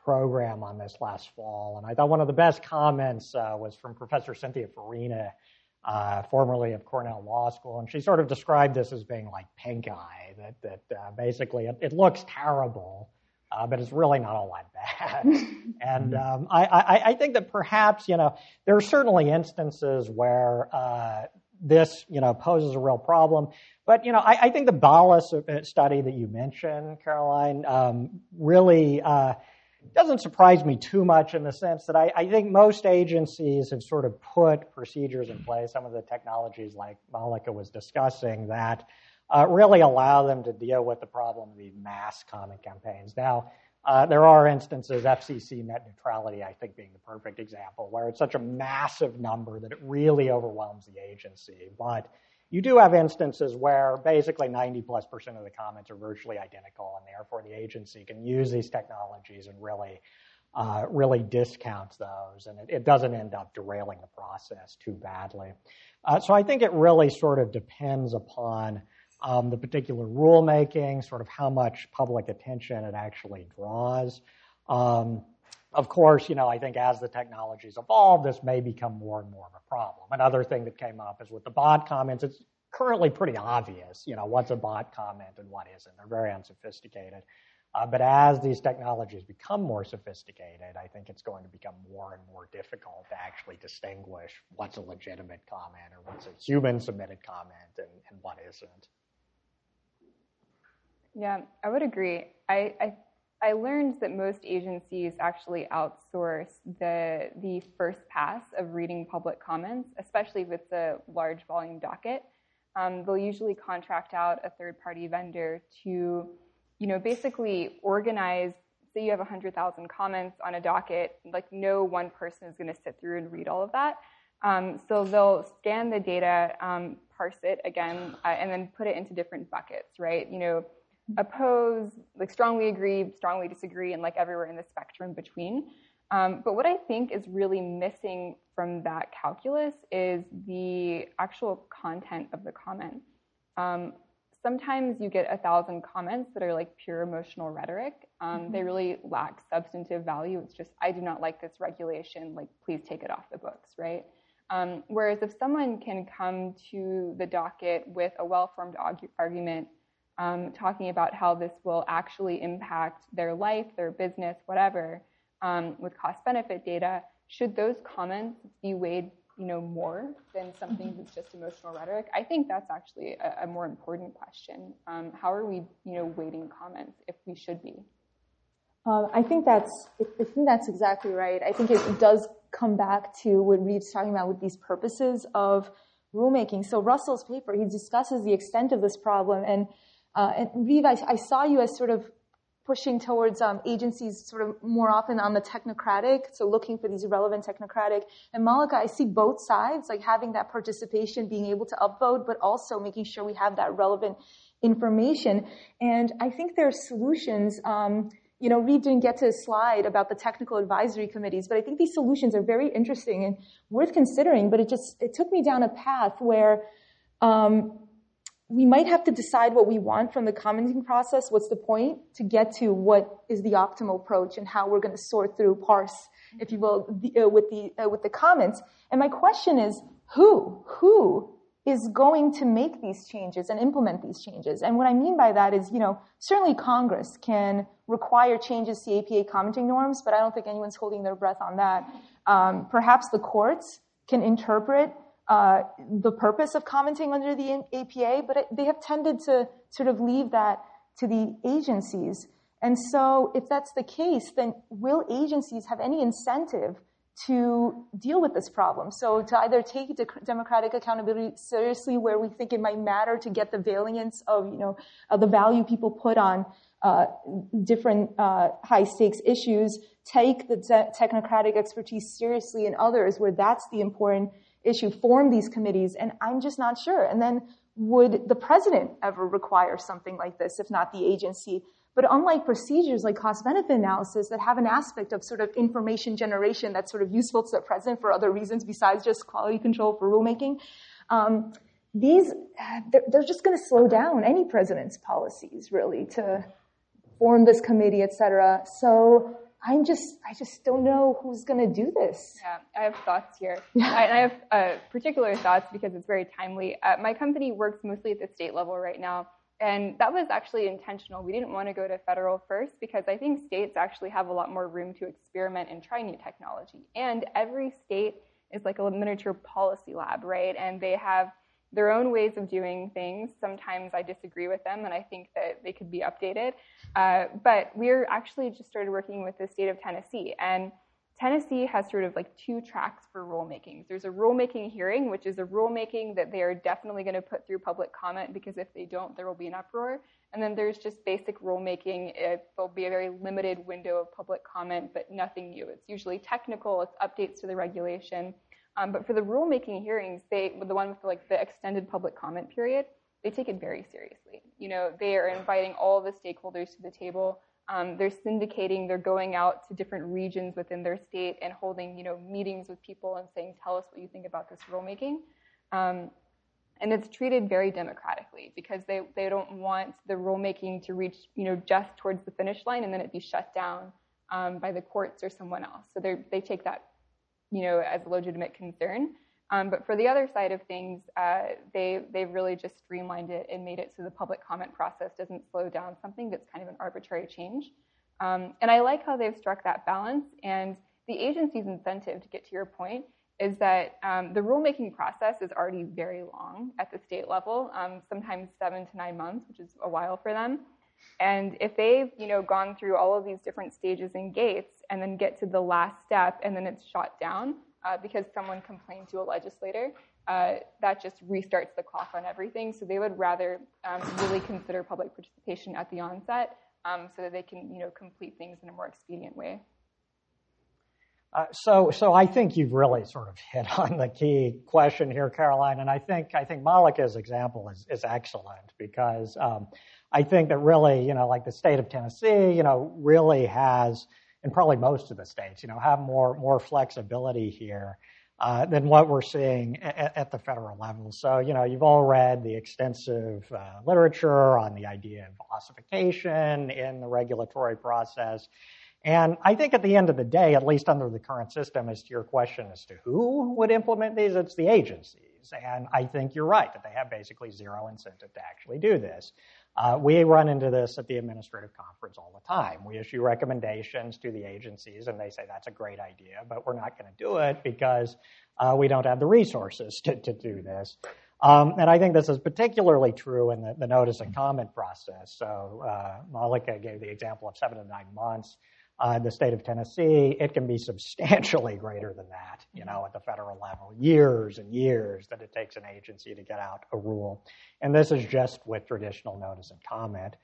program on this last fall, and I thought one of the best comments uh, was from Professor Cynthia Farina, uh, formerly of Cornell Law School, and she sort of described this as being like pink eye, that that uh, basically it, it, looks terrible, uh, but it's really not all that bad. and um, I, I, I, think that perhaps, you know, there are certainly instances where uh, this, you know, poses a real problem. But, you know, I, I think the Balla's uh, study that you mentioned, Caroline, um, really uh, doesn't surprise me too much in the sense that I, I, think most agencies have sort of put procedures in place, some of the technologies like Maleka was discussing, that uh, really allow them to deal with the problem of these mass comment campaigns. Now, uh, there are instances, FCC net neutrality, I think, being the perfect example, where it's such a massive number that it really overwhelms the agency. But you do have instances where basically 90 plus percent of the comments are virtually identical, and therefore the agency can use these technologies and really, uh, really discount those, and it, it, doesn't end up derailing the process too badly. Uh, so I think it really sort of depends upon um, the particular rulemaking, sort of how much public attention it actually draws. Um, of course, you know, I think as the technologies evolve, this may become more and more of a problem. Another thing that came up is with the bot comments, it's currently pretty obvious, you know, what's a bot comment and what isn't. They're very unsophisticated. Uh, but as these technologies become more sophisticated, I think it's going to become more and more difficult to actually distinguish what's a legitimate comment or what's a human submitted comment and, and what isn't. Yeah, I would agree. I, I I learned that most agencies actually outsource the the first pass of reading public comments, especially if it's a large volume docket. Um, they'll usually contract out a third party vendor to, you know, basically organize. Say you have 100,000 comments on a docket, like no one person is going to sit through and read all of that. Um, so they'll scan the data, um, parse it again, uh, and then put it into different buckets, right? You know oppose, like strongly agree, strongly disagree, and like everywhere in the spectrum between. Um, but what I think is really missing from that calculus is the actual content of the comment. Um, sometimes you get a thousand comments that are like pure emotional rhetoric. Um, mm-hmm. They really lack substantive value. It's just, I do not like this regulation, like, please take it off the books, right? Um, whereas if someone can come to the docket with a well formed argument um, talking about how this will actually impact their life, their business, whatever, um, with cost benefit data, should those comments be weighed you know, more than something that's just emotional rhetoric? I think that's actually a, a more important question. Um, how are we, you know, weighting comments if we should be? Uh, I think that's I think that's exactly right. I think it does come back to what Reeve's talking about with these purposes of rulemaking. So Russell's paper, he discusses the extent of this problem and uh, and Reeve, I, I, saw you as sort of pushing towards um, agencies sort of more often on the technocratic, so looking for these relevant technocratic. And Maleka, I see both sides, like having that participation, being able to upvote, but also making sure we have that relevant information. And I think there are solutions. Um, you know, Reeve didn't get to a slide about the technical advisory committees, but I think these solutions are very interesting and worth considering. But it just it took me down a path where um, we might have to decide what we want from the commenting process. What's the point to get to what is the optimal approach and how we're going to sort through, parse, if you will, the, uh, with the uh, with the comments. And my question is, who who is going to make these changes and implement these changes? And what I mean by that is, you know, certainly Congress can require changes to APA commenting norms, but I don't think anyone's holding their breath on that. Um, perhaps the courts can interpret the purpose of commenting under the APA, but it, they have tended to sort of leave that to the agencies. And so, if that's the case, then will agencies have any incentive to deal with this problem? So, to either take de- democratic accountability seriously, where we think it might matter to get the valiance of, you know, of the value people put on uh, different uh, high stakes issues, take the te- technocratic expertise seriously in others where that's the important issue form these committees? And I'm just not sure. And then would the president ever require something like this, if not the agency? But unlike procedures like cost benefit analysis that have an aspect of sort of information generation that's sort of useful to the president for other reasons besides just quality control for rulemaking, um, these, they're, they're just going to slow down any president's policies, really, to form this committee, et cetera. So I'm just, I just don't know who's going to do this. Yeah, I have thoughts here. Yeah. I, I have uh, particular thoughts because it's very timely. Uh, my company works mostly at the state level right now, and that was actually intentional. We didn't want to go to federal first because I think states actually have a lot more room to experiment and try new technology. And every state is like a miniature policy lab, right? And they have their own ways of doing things. Sometimes I disagree with them, and I think that they could be updated. Uh, but we're actually just started working with the state of Tennessee, and Tennessee has sort of like two tracks for rulemaking. There's a rulemaking hearing, which is a rulemaking that they are definitely going to put through public comment because if they don't, there will be an uproar. And then there's just basic rulemaking. It, there'll be a very limited window of public comment, but nothing new. It's usually technical. It's updates to the regulation. Um, but for the rulemaking hearings, they the one with like the extended public comment period, they take it very seriously. You know, they are inviting all the stakeholders to the table. Um, they're syndicating. They're going out to different regions within their state and holding, you know, meetings with people and saying, "Tell us what you think about this rulemaking." Um, and it's treated very democratically because they, they don't want the rulemaking to reach, you know, just towards the finish line and then it be shut down um, by the courts or someone else. So they they take that you know, as a legitimate concern. Um, but for the other side of things, uh, they they've really just streamlined it and made it so the public comment process doesn't slow down something that's kind of an arbitrary change. Um, and I like how they've struck that balance. And the agency's incentive, to get to your point, is that um, the rulemaking process is already very long at the state level, um, sometimes seven to nine months, which is a while for them. And if they've, you know, gone through all of these different stages and gates and then get to the last step and then it's shot down uh, because someone complained to a legislator, uh, that just restarts the clock on everything. So they would rather um, really consider public participation at the onset um, so that they can, you know, complete things in a more expedient way. Uh, so, so I think you've really sort of hit on the key question here, Caroline, and I think I think Maleka's example is is excellent because um, I think that really, you know, like the state of Tennessee, you know, really has, and probably most of the states, you know, have more more flexibility here uh, than what we're seeing at, at, the federal level. So, you know, you've all read the extensive uh, literature on the idea of ossification in the regulatory process. And I think at the end of the day, at least under the current system, as to your question as to who would implement these, it's the agencies. And I think you're right that they have basically zero incentive to actually do this. Uh, we run into this at the administrative conference all the time. We issue recommendations to the agencies, and they say that's a great idea, but we're not going to do it because uh, we don't have the resources to, to do this. Um, and I think this is particularly true in the, the notice and comment process. So uh, Maleka gave the example of seven to nine months uh, the state of Tennessee, it can be substantially greater than that, you know, at the federal level. Years and years that it takes an agency to get out a rule. And this is just with traditional notice and comment.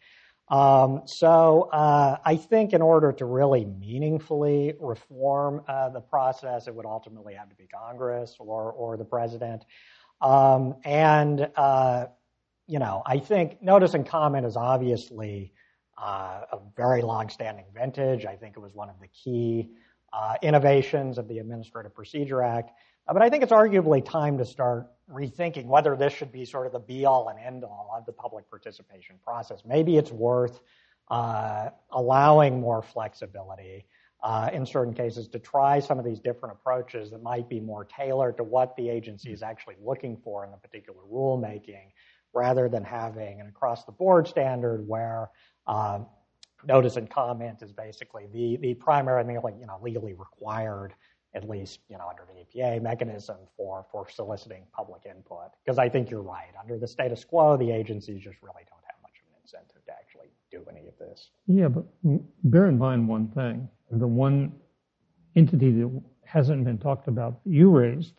Um, so uh, I think in order to really meaningfully reform uh, the process, it would ultimately have to be Congress or or the president. Um, and uh, you know, I think notice and comment is obviously uh, a very long-standing vintage. I think it was one of the key uh, innovations of the Administrative Procedure Act. Uh, but I think it's arguably time to start rethinking whether this should be sort of the be all and end all of the public participation process. Maybe it's worth uh, allowing more flexibility uh, in certain cases to try some of these different approaches that might be more tailored to what the agency is actually looking for in the particular rulemaking rather than having an across the board standard where um, notice and comment is basically the, the primary, and like, you know, legally required, at least, you know, under the APA mechanism for, for soliciting public input. Because I think you're right. Under the status quo, the agencies just really don't have much of an incentive to actually do any of this. Yeah, but bear in mind one thing. The one entity that hasn't been talked about that you raised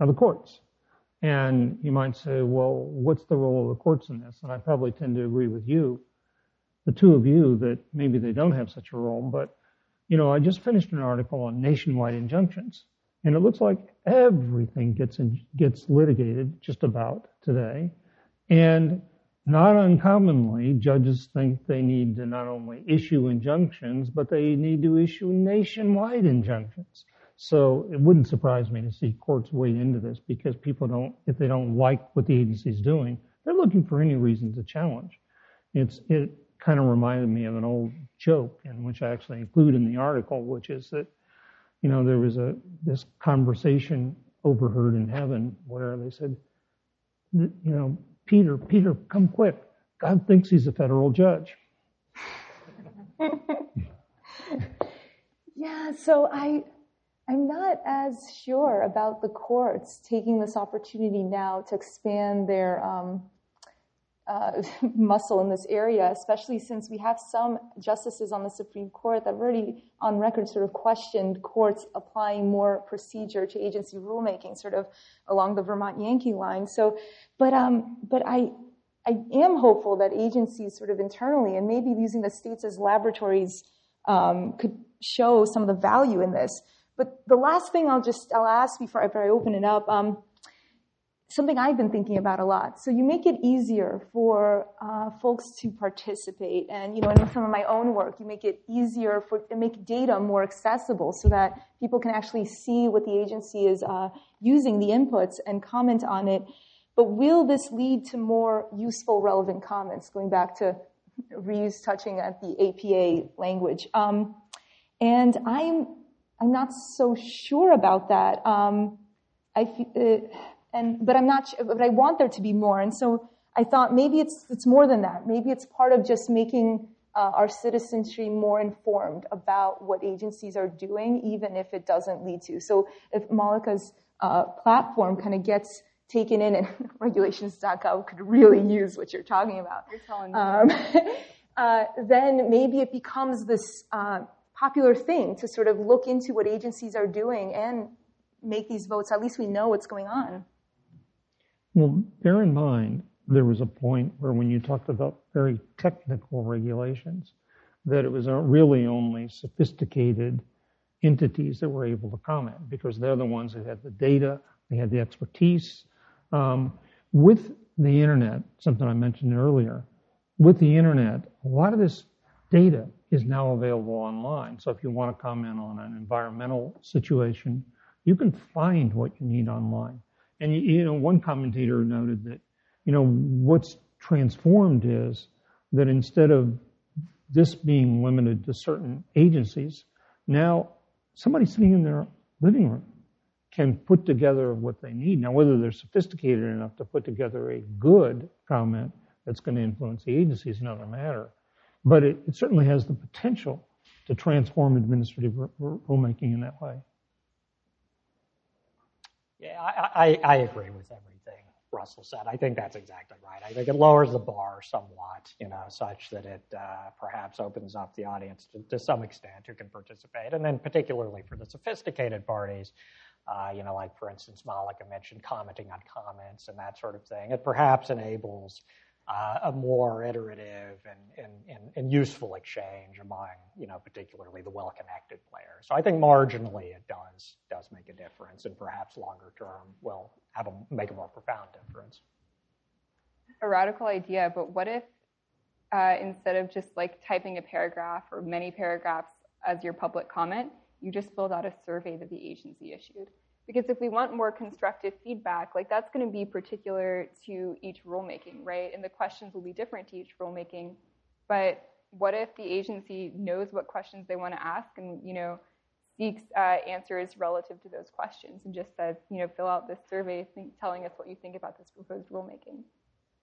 are the courts. And you might say, well, what's the role of the courts in this? And I probably tend to agree with you the two of you that maybe they don't have such a role. But, you know, I just finished an article on nationwide injunctions, and it looks like everything gets in, gets litigated just about today. And not uncommonly, judges think they need to not only issue injunctions, but they need to issue nationwide injunctions. So it wouldn't surprise me to see courts wade into this because people don't, if they don't like what the agency is doing, they're looking for any reason to challenge. It's, it, kind of reminded me of an old joke, and which I actually include in the article, which is that, you know, there was a this conversation overheard in heaven where they said, you know, Peter, Peter, come quick. God thinks he's a federal judge. yeah, so I I'm not as sure about the courts taking this opportunity now to expand their um, uh, muscle in this area, especially since we have some justices on the Supreme Court that already on record sort of questioned courts applying more procedure to agency rulemaking, sort of along the Vermont Yankee line. So, but um, but I I am hopeful that agencies sort of internally and maybe using the states as laboratories um, could show some of the value in this. But the last thing I'll just I'll ask before I, open it up. Um, something I've been thinking about a lot. So you make it easier for uh, folks to participate, and you know, in some of my own work, you make it easier for make data more accessible so that people can actually see what the agency is uh, using the inputs and comment on it. But will this lead to more useful, relevant comments? Going back to Reeves touching at the APA language, um, and I'm I'm not so sure about that. Um, I. Uh, and but I'm not. But I want there to be more. And so I thought maybe it's it's more than that. Maybe it's part of just making uh, our citizenry more informed about what agencies are doing, even if it doesn't lead to. So if Maleka's uh, platform kind of gets taken in, and regulations.gov could really use what you're talking about. You're telling me. Um, uh, then maybe it becomes this uh, popular thing to sort of look into what agencies are doing and make these votes. At least we know what's going on. Well, bear in mind, there was a point where when you talked about very technical regulations, that it was really only sophisticated entities that were able to comment because they're the ones that had the data, they had the expertise. Um, with the internet, something I mentioned earlier, with the internet, a lot of this data is now available online. So if you want to comment on an environmental situation, you can find what you need online. And you know, one commentator noted that, you know, what's transformed is that instead of this being limited to certain agencies, now somebody sitting in their living room can put together what they need. Now, whether they're sophisticated enough to put together a good comment that's going to influence the agency is another matter. But it, it certainly has the potential to transform administrative rulemaking in that way. Yeah, I, I, I, agree with everything Russell said. I think that's exactly right. I think it lowers the bar somewhat, you know, such that it uh, perhaps opens up the audience to, to, some extent who can participate. And then particularly for the sophisticated parties, uh, you know, like for instance, Maleka mentioned commenting on comments and that sort of thing. It perhaps enables uh, a more iterative and, and, and, and, useful exchange among, you know, particularly the well-connected players. So I think marginally it does does make a difference, and perhaps longer term will have a make a more profound difference. A radical idea, but what if uh, instead of just like typing a paragraph or many paragraphs as your public comment, You just filled out a survey that the agency issued. Because if we want more constructive feedback, like that's going to be particular to each rulemaking, right? And the questions will be different to each rulemaking. But what if the agency knows what questions they want to ask and, you know, seeks uh, answers relative to those questions and just says, you know, fill out this survey think, telling us what you think about this proposed rulemaking.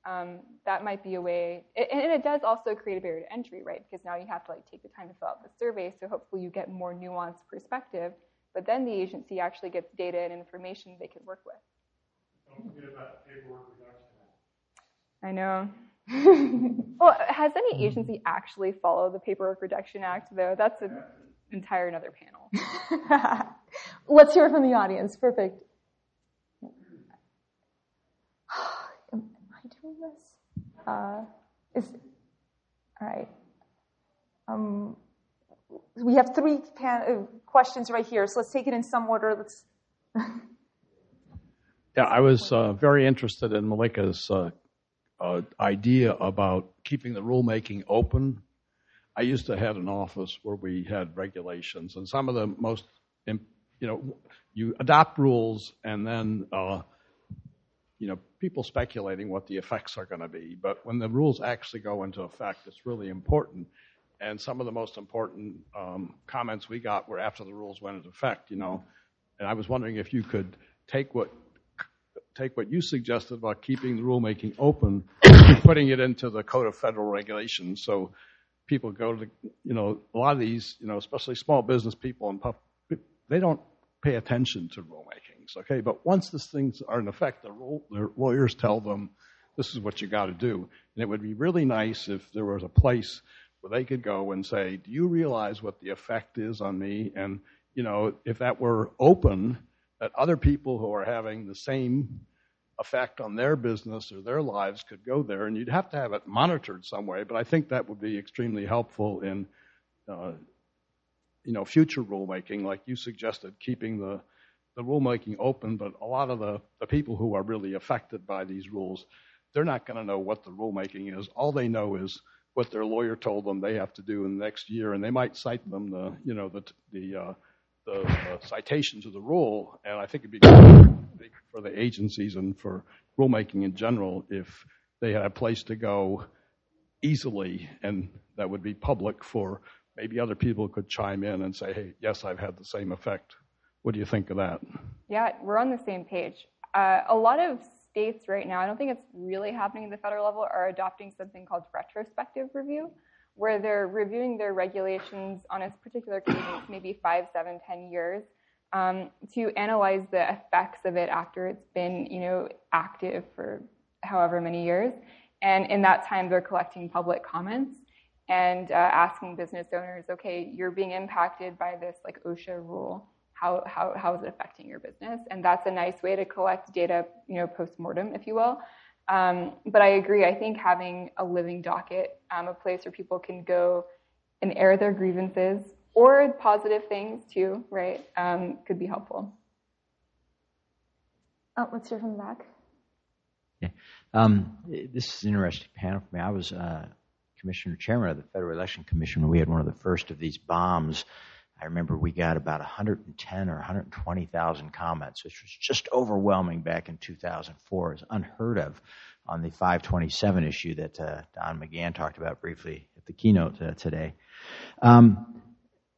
Um, that might be a way, and it does also create a barrier to entry, right? Because now you have to like take the time to fill out the survey, so hopefully you get more nuanced perspective. But then the agency actually gets data and information they can work with. Don't forget about paperwork reduction. I know. well, has any agency actually followed the Paperwork Reduction Act, though? That's an entire another panel. Let's hear from the audience. Perfect. Am I doing this? Uh, is all right. Um, we have three pan- uh, questions right here, so let's take it in some order. Let's. yeah, I was uh, very interested in Maleka's uh, uh, idea about keeping the rulemaking open. I used to have an office where we had regulations, and some of the most, you know, you adopt rules and then, uh, you know, people speculating what the effects are going to be. But when the rules actually go into effect, it's really important. And some of the most important um, comments we got were after the rules went into effect, you know. And I was wondering if you could take what take what you suggested about keeping the rulemaking open, putting it into the Code of Federal Regulations. So people go to, you know, a lot of these, you know, especially small business people and pup, they don't pay attention to rulemakings, okay? But once these things are in effect, the rule, their lawyers tell them this is what you got to do. And it would be really nice if there was a place where they could go and say, do you realize what the effect is on me? And, you know, if that were open, that other people who are having the same effect on their business or their lives could go there, and you'd have to have it monitored some way. But I think that would be extremely helpful in, uh, you know, future rulemaking, like you suggested, keeping the the rulemaking open. But a lot of the the people who are really affected by these rules, they're not going to know what the rulemaking is. All they know is what their lawyer told them they have to do in the next year, and they might cite them the you know the the uh, the uh, the rule, and I think it'd be good for the agencies and for rulemaking in general if they had a place to go easily, and that would be public for maybe other people could chime in and say, hey, yes, I've had the same effect. What do you think of that? Yeah, we're on the same page. Uh, a lot of states right now, I don't think it's really happening at the federal level, are adopting something called retrospective review where they're reviewing their regulations on a particular cadence, maybe five, seven, ten years, um, to analyze the effects of it after it's been, you know, active for however many years. And in that time, they're collecting public comments and uh, asking business owners, okay, you're being impacted by this like OSHA rule. How, how, how is it affecting your business? And that's a nice way to collect data, you know, post-mortem, if you will, um, but I agree. I think having a living docket, um, a place where people can go and air their grievances or positive things too, right, um, could be helpful. Oh, let's hear from the back. Yeah. Um, this is an interesting panel for me. I was uh, commissioner chairman of the Federal Election Commission when we had one of the first of these bombs. I remember we got about 110 or 120,000 comments, which was just overwhelming back in 2004. It's unheard of on the 527 issue that uh, Don McGahn talked about briefly at the keynote uh, today. Um,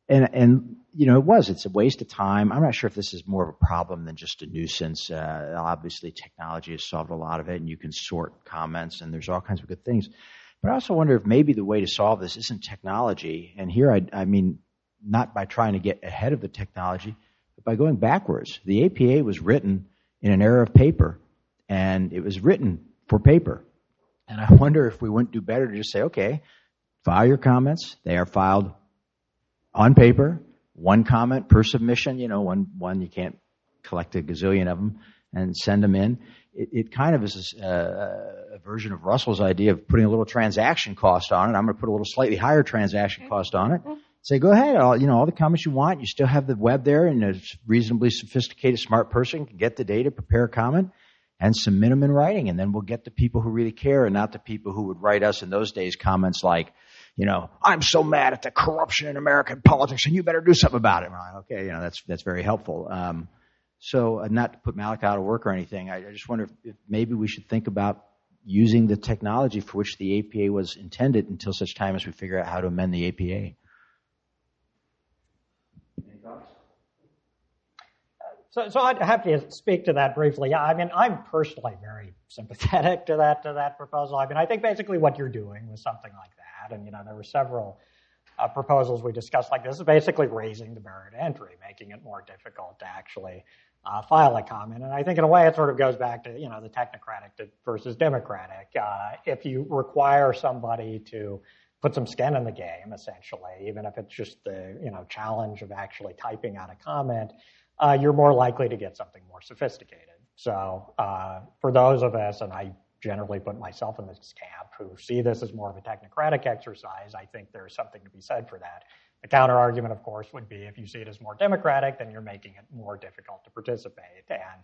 and, and, you know, it was. It's a waste of time. I'm not sure if this is more of a problem than just a nuisance. Uh, obviously, technology has solved a lot of it, and you can sort comments, and there's all kinds of good things. But I also wonder if maybe the way to solve this isn't technology. And here, I, I mean, not by trying to get ahead of the technology, but by going backwards. The APA was written in an era of paper, and it was written for paper. And I wonder if we wouldn't do better to just say, okay, file your comments. They are filed on paper, one comment per submission. You know, one one you can't collect a gazillion of them and send them in. It, it kind of is a, uh, a, version of Russell's idea of putting a little transaction cost on it. I'm going to put a little slightly higher transaction cost on it mm-hmm. Say, go ahead, all, you know, all the comments you want. You still have the web there, and a reasonably sophisticated, smart person can get the data, prepare a comment, and submit them in writing. And then we'll get the people who really care and not the people who would write us in those days comments like, you know, I'm so mad at the corruption in American politics, and you better do something about it. Like, okay, you know, that's that's very helpful. Um, so, uh, not to put Malik out of work or anything, I, I just wonder if, if, maybe we should think about using the technology for which the APA was intended until such time as we figure out how to amend the APA. So, so I'd have to speak to that briefly. I mean, I'm personally very sympathetic to that to that proposal. I mean, I think basically what you're doing was something like that, and you know, there were several uh, proposals we discussed like this. Is basically raising the barrier to entry, making it more difficult to actually uh, file a comment. And I think in a way it sort of goes back to you know the technocratic versus democratic. Uh, if you require somebody to put some skin in the game, essentially, even if it's just the you know challenge of actually typing out a comment uh, you're more likely to get something more sophisticated. So uh, for those of us, and I generally put myself in this camp, who see this as more of a technocratic exercise, I think there's something to be said for that. The counter argument, of course, would be if you see it as more democratic, then you're making it more difficult to participate and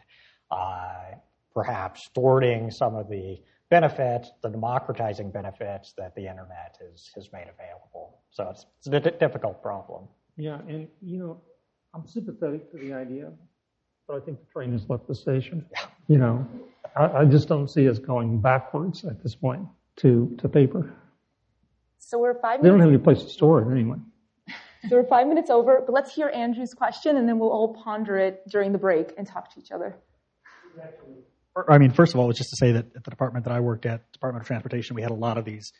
uh, perhaps thwarting some of the benefits, the democratizing benefits that the internet has, has made available. So it's, it's a difficult problem. Yeah, and you know, I'm sympathetic to the idea, but I think the train has left the station. You know, I, I just don't see us going backwards at this point to, to paper. So we're five minutes. They don't have any place to store it anyway. So we're five minutes over, but let's hear Andrew's question and then we'll all ponder it during the break and talk to each other. I mean, first of all, it's just to say that at the department that I worked at, Department of Transportation, we had a lot of these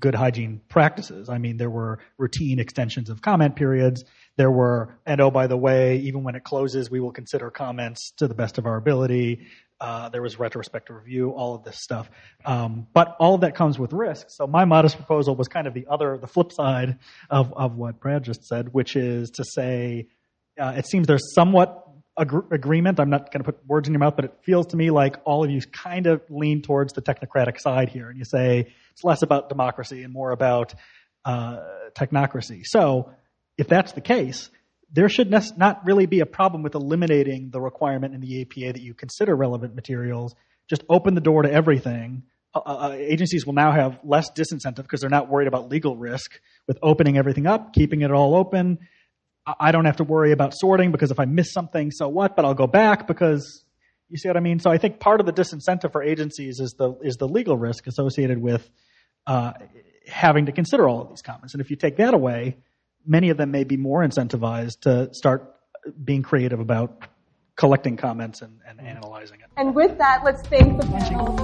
good hygiene practices. I mean, there were routine extensions of comment periods. There were, and oh, by the way, even when it closes, we will consider comments to the best of our ability. Uh, there was retrospective review, all of this stuff. Um, but all of that comes with risk. So my modest proposal was kind of the other, the flip side of, of what Brad just said, which is to say, uh, it seems there's somewhat ag- agreement. I'm not going to put words in your mouth, but it feels to me like all of you kind of lean towards the technocratic side here, and you say it's less about democracy and more about uh, technocracy. So, if that's the case, there should not really be a problem with eliminating the requirement in the APA that you consider relevant materials. Just open the door to everything. Uh, uh, uh agencies will now have less disincentive because they're not worried about legal risk with opening everything up, keeping it all open. I don't have to worry about sorting because if I miss something, so what? But I'll go back because you see what I mean. So I think part of the disincentive for agencies is the is the legal risk associated with uh, having to consider all of these comments. And if you take that away, many of them may be more incentivized to start being creative about collecting comments and, and analyzing it. And with that, let's thank the panel.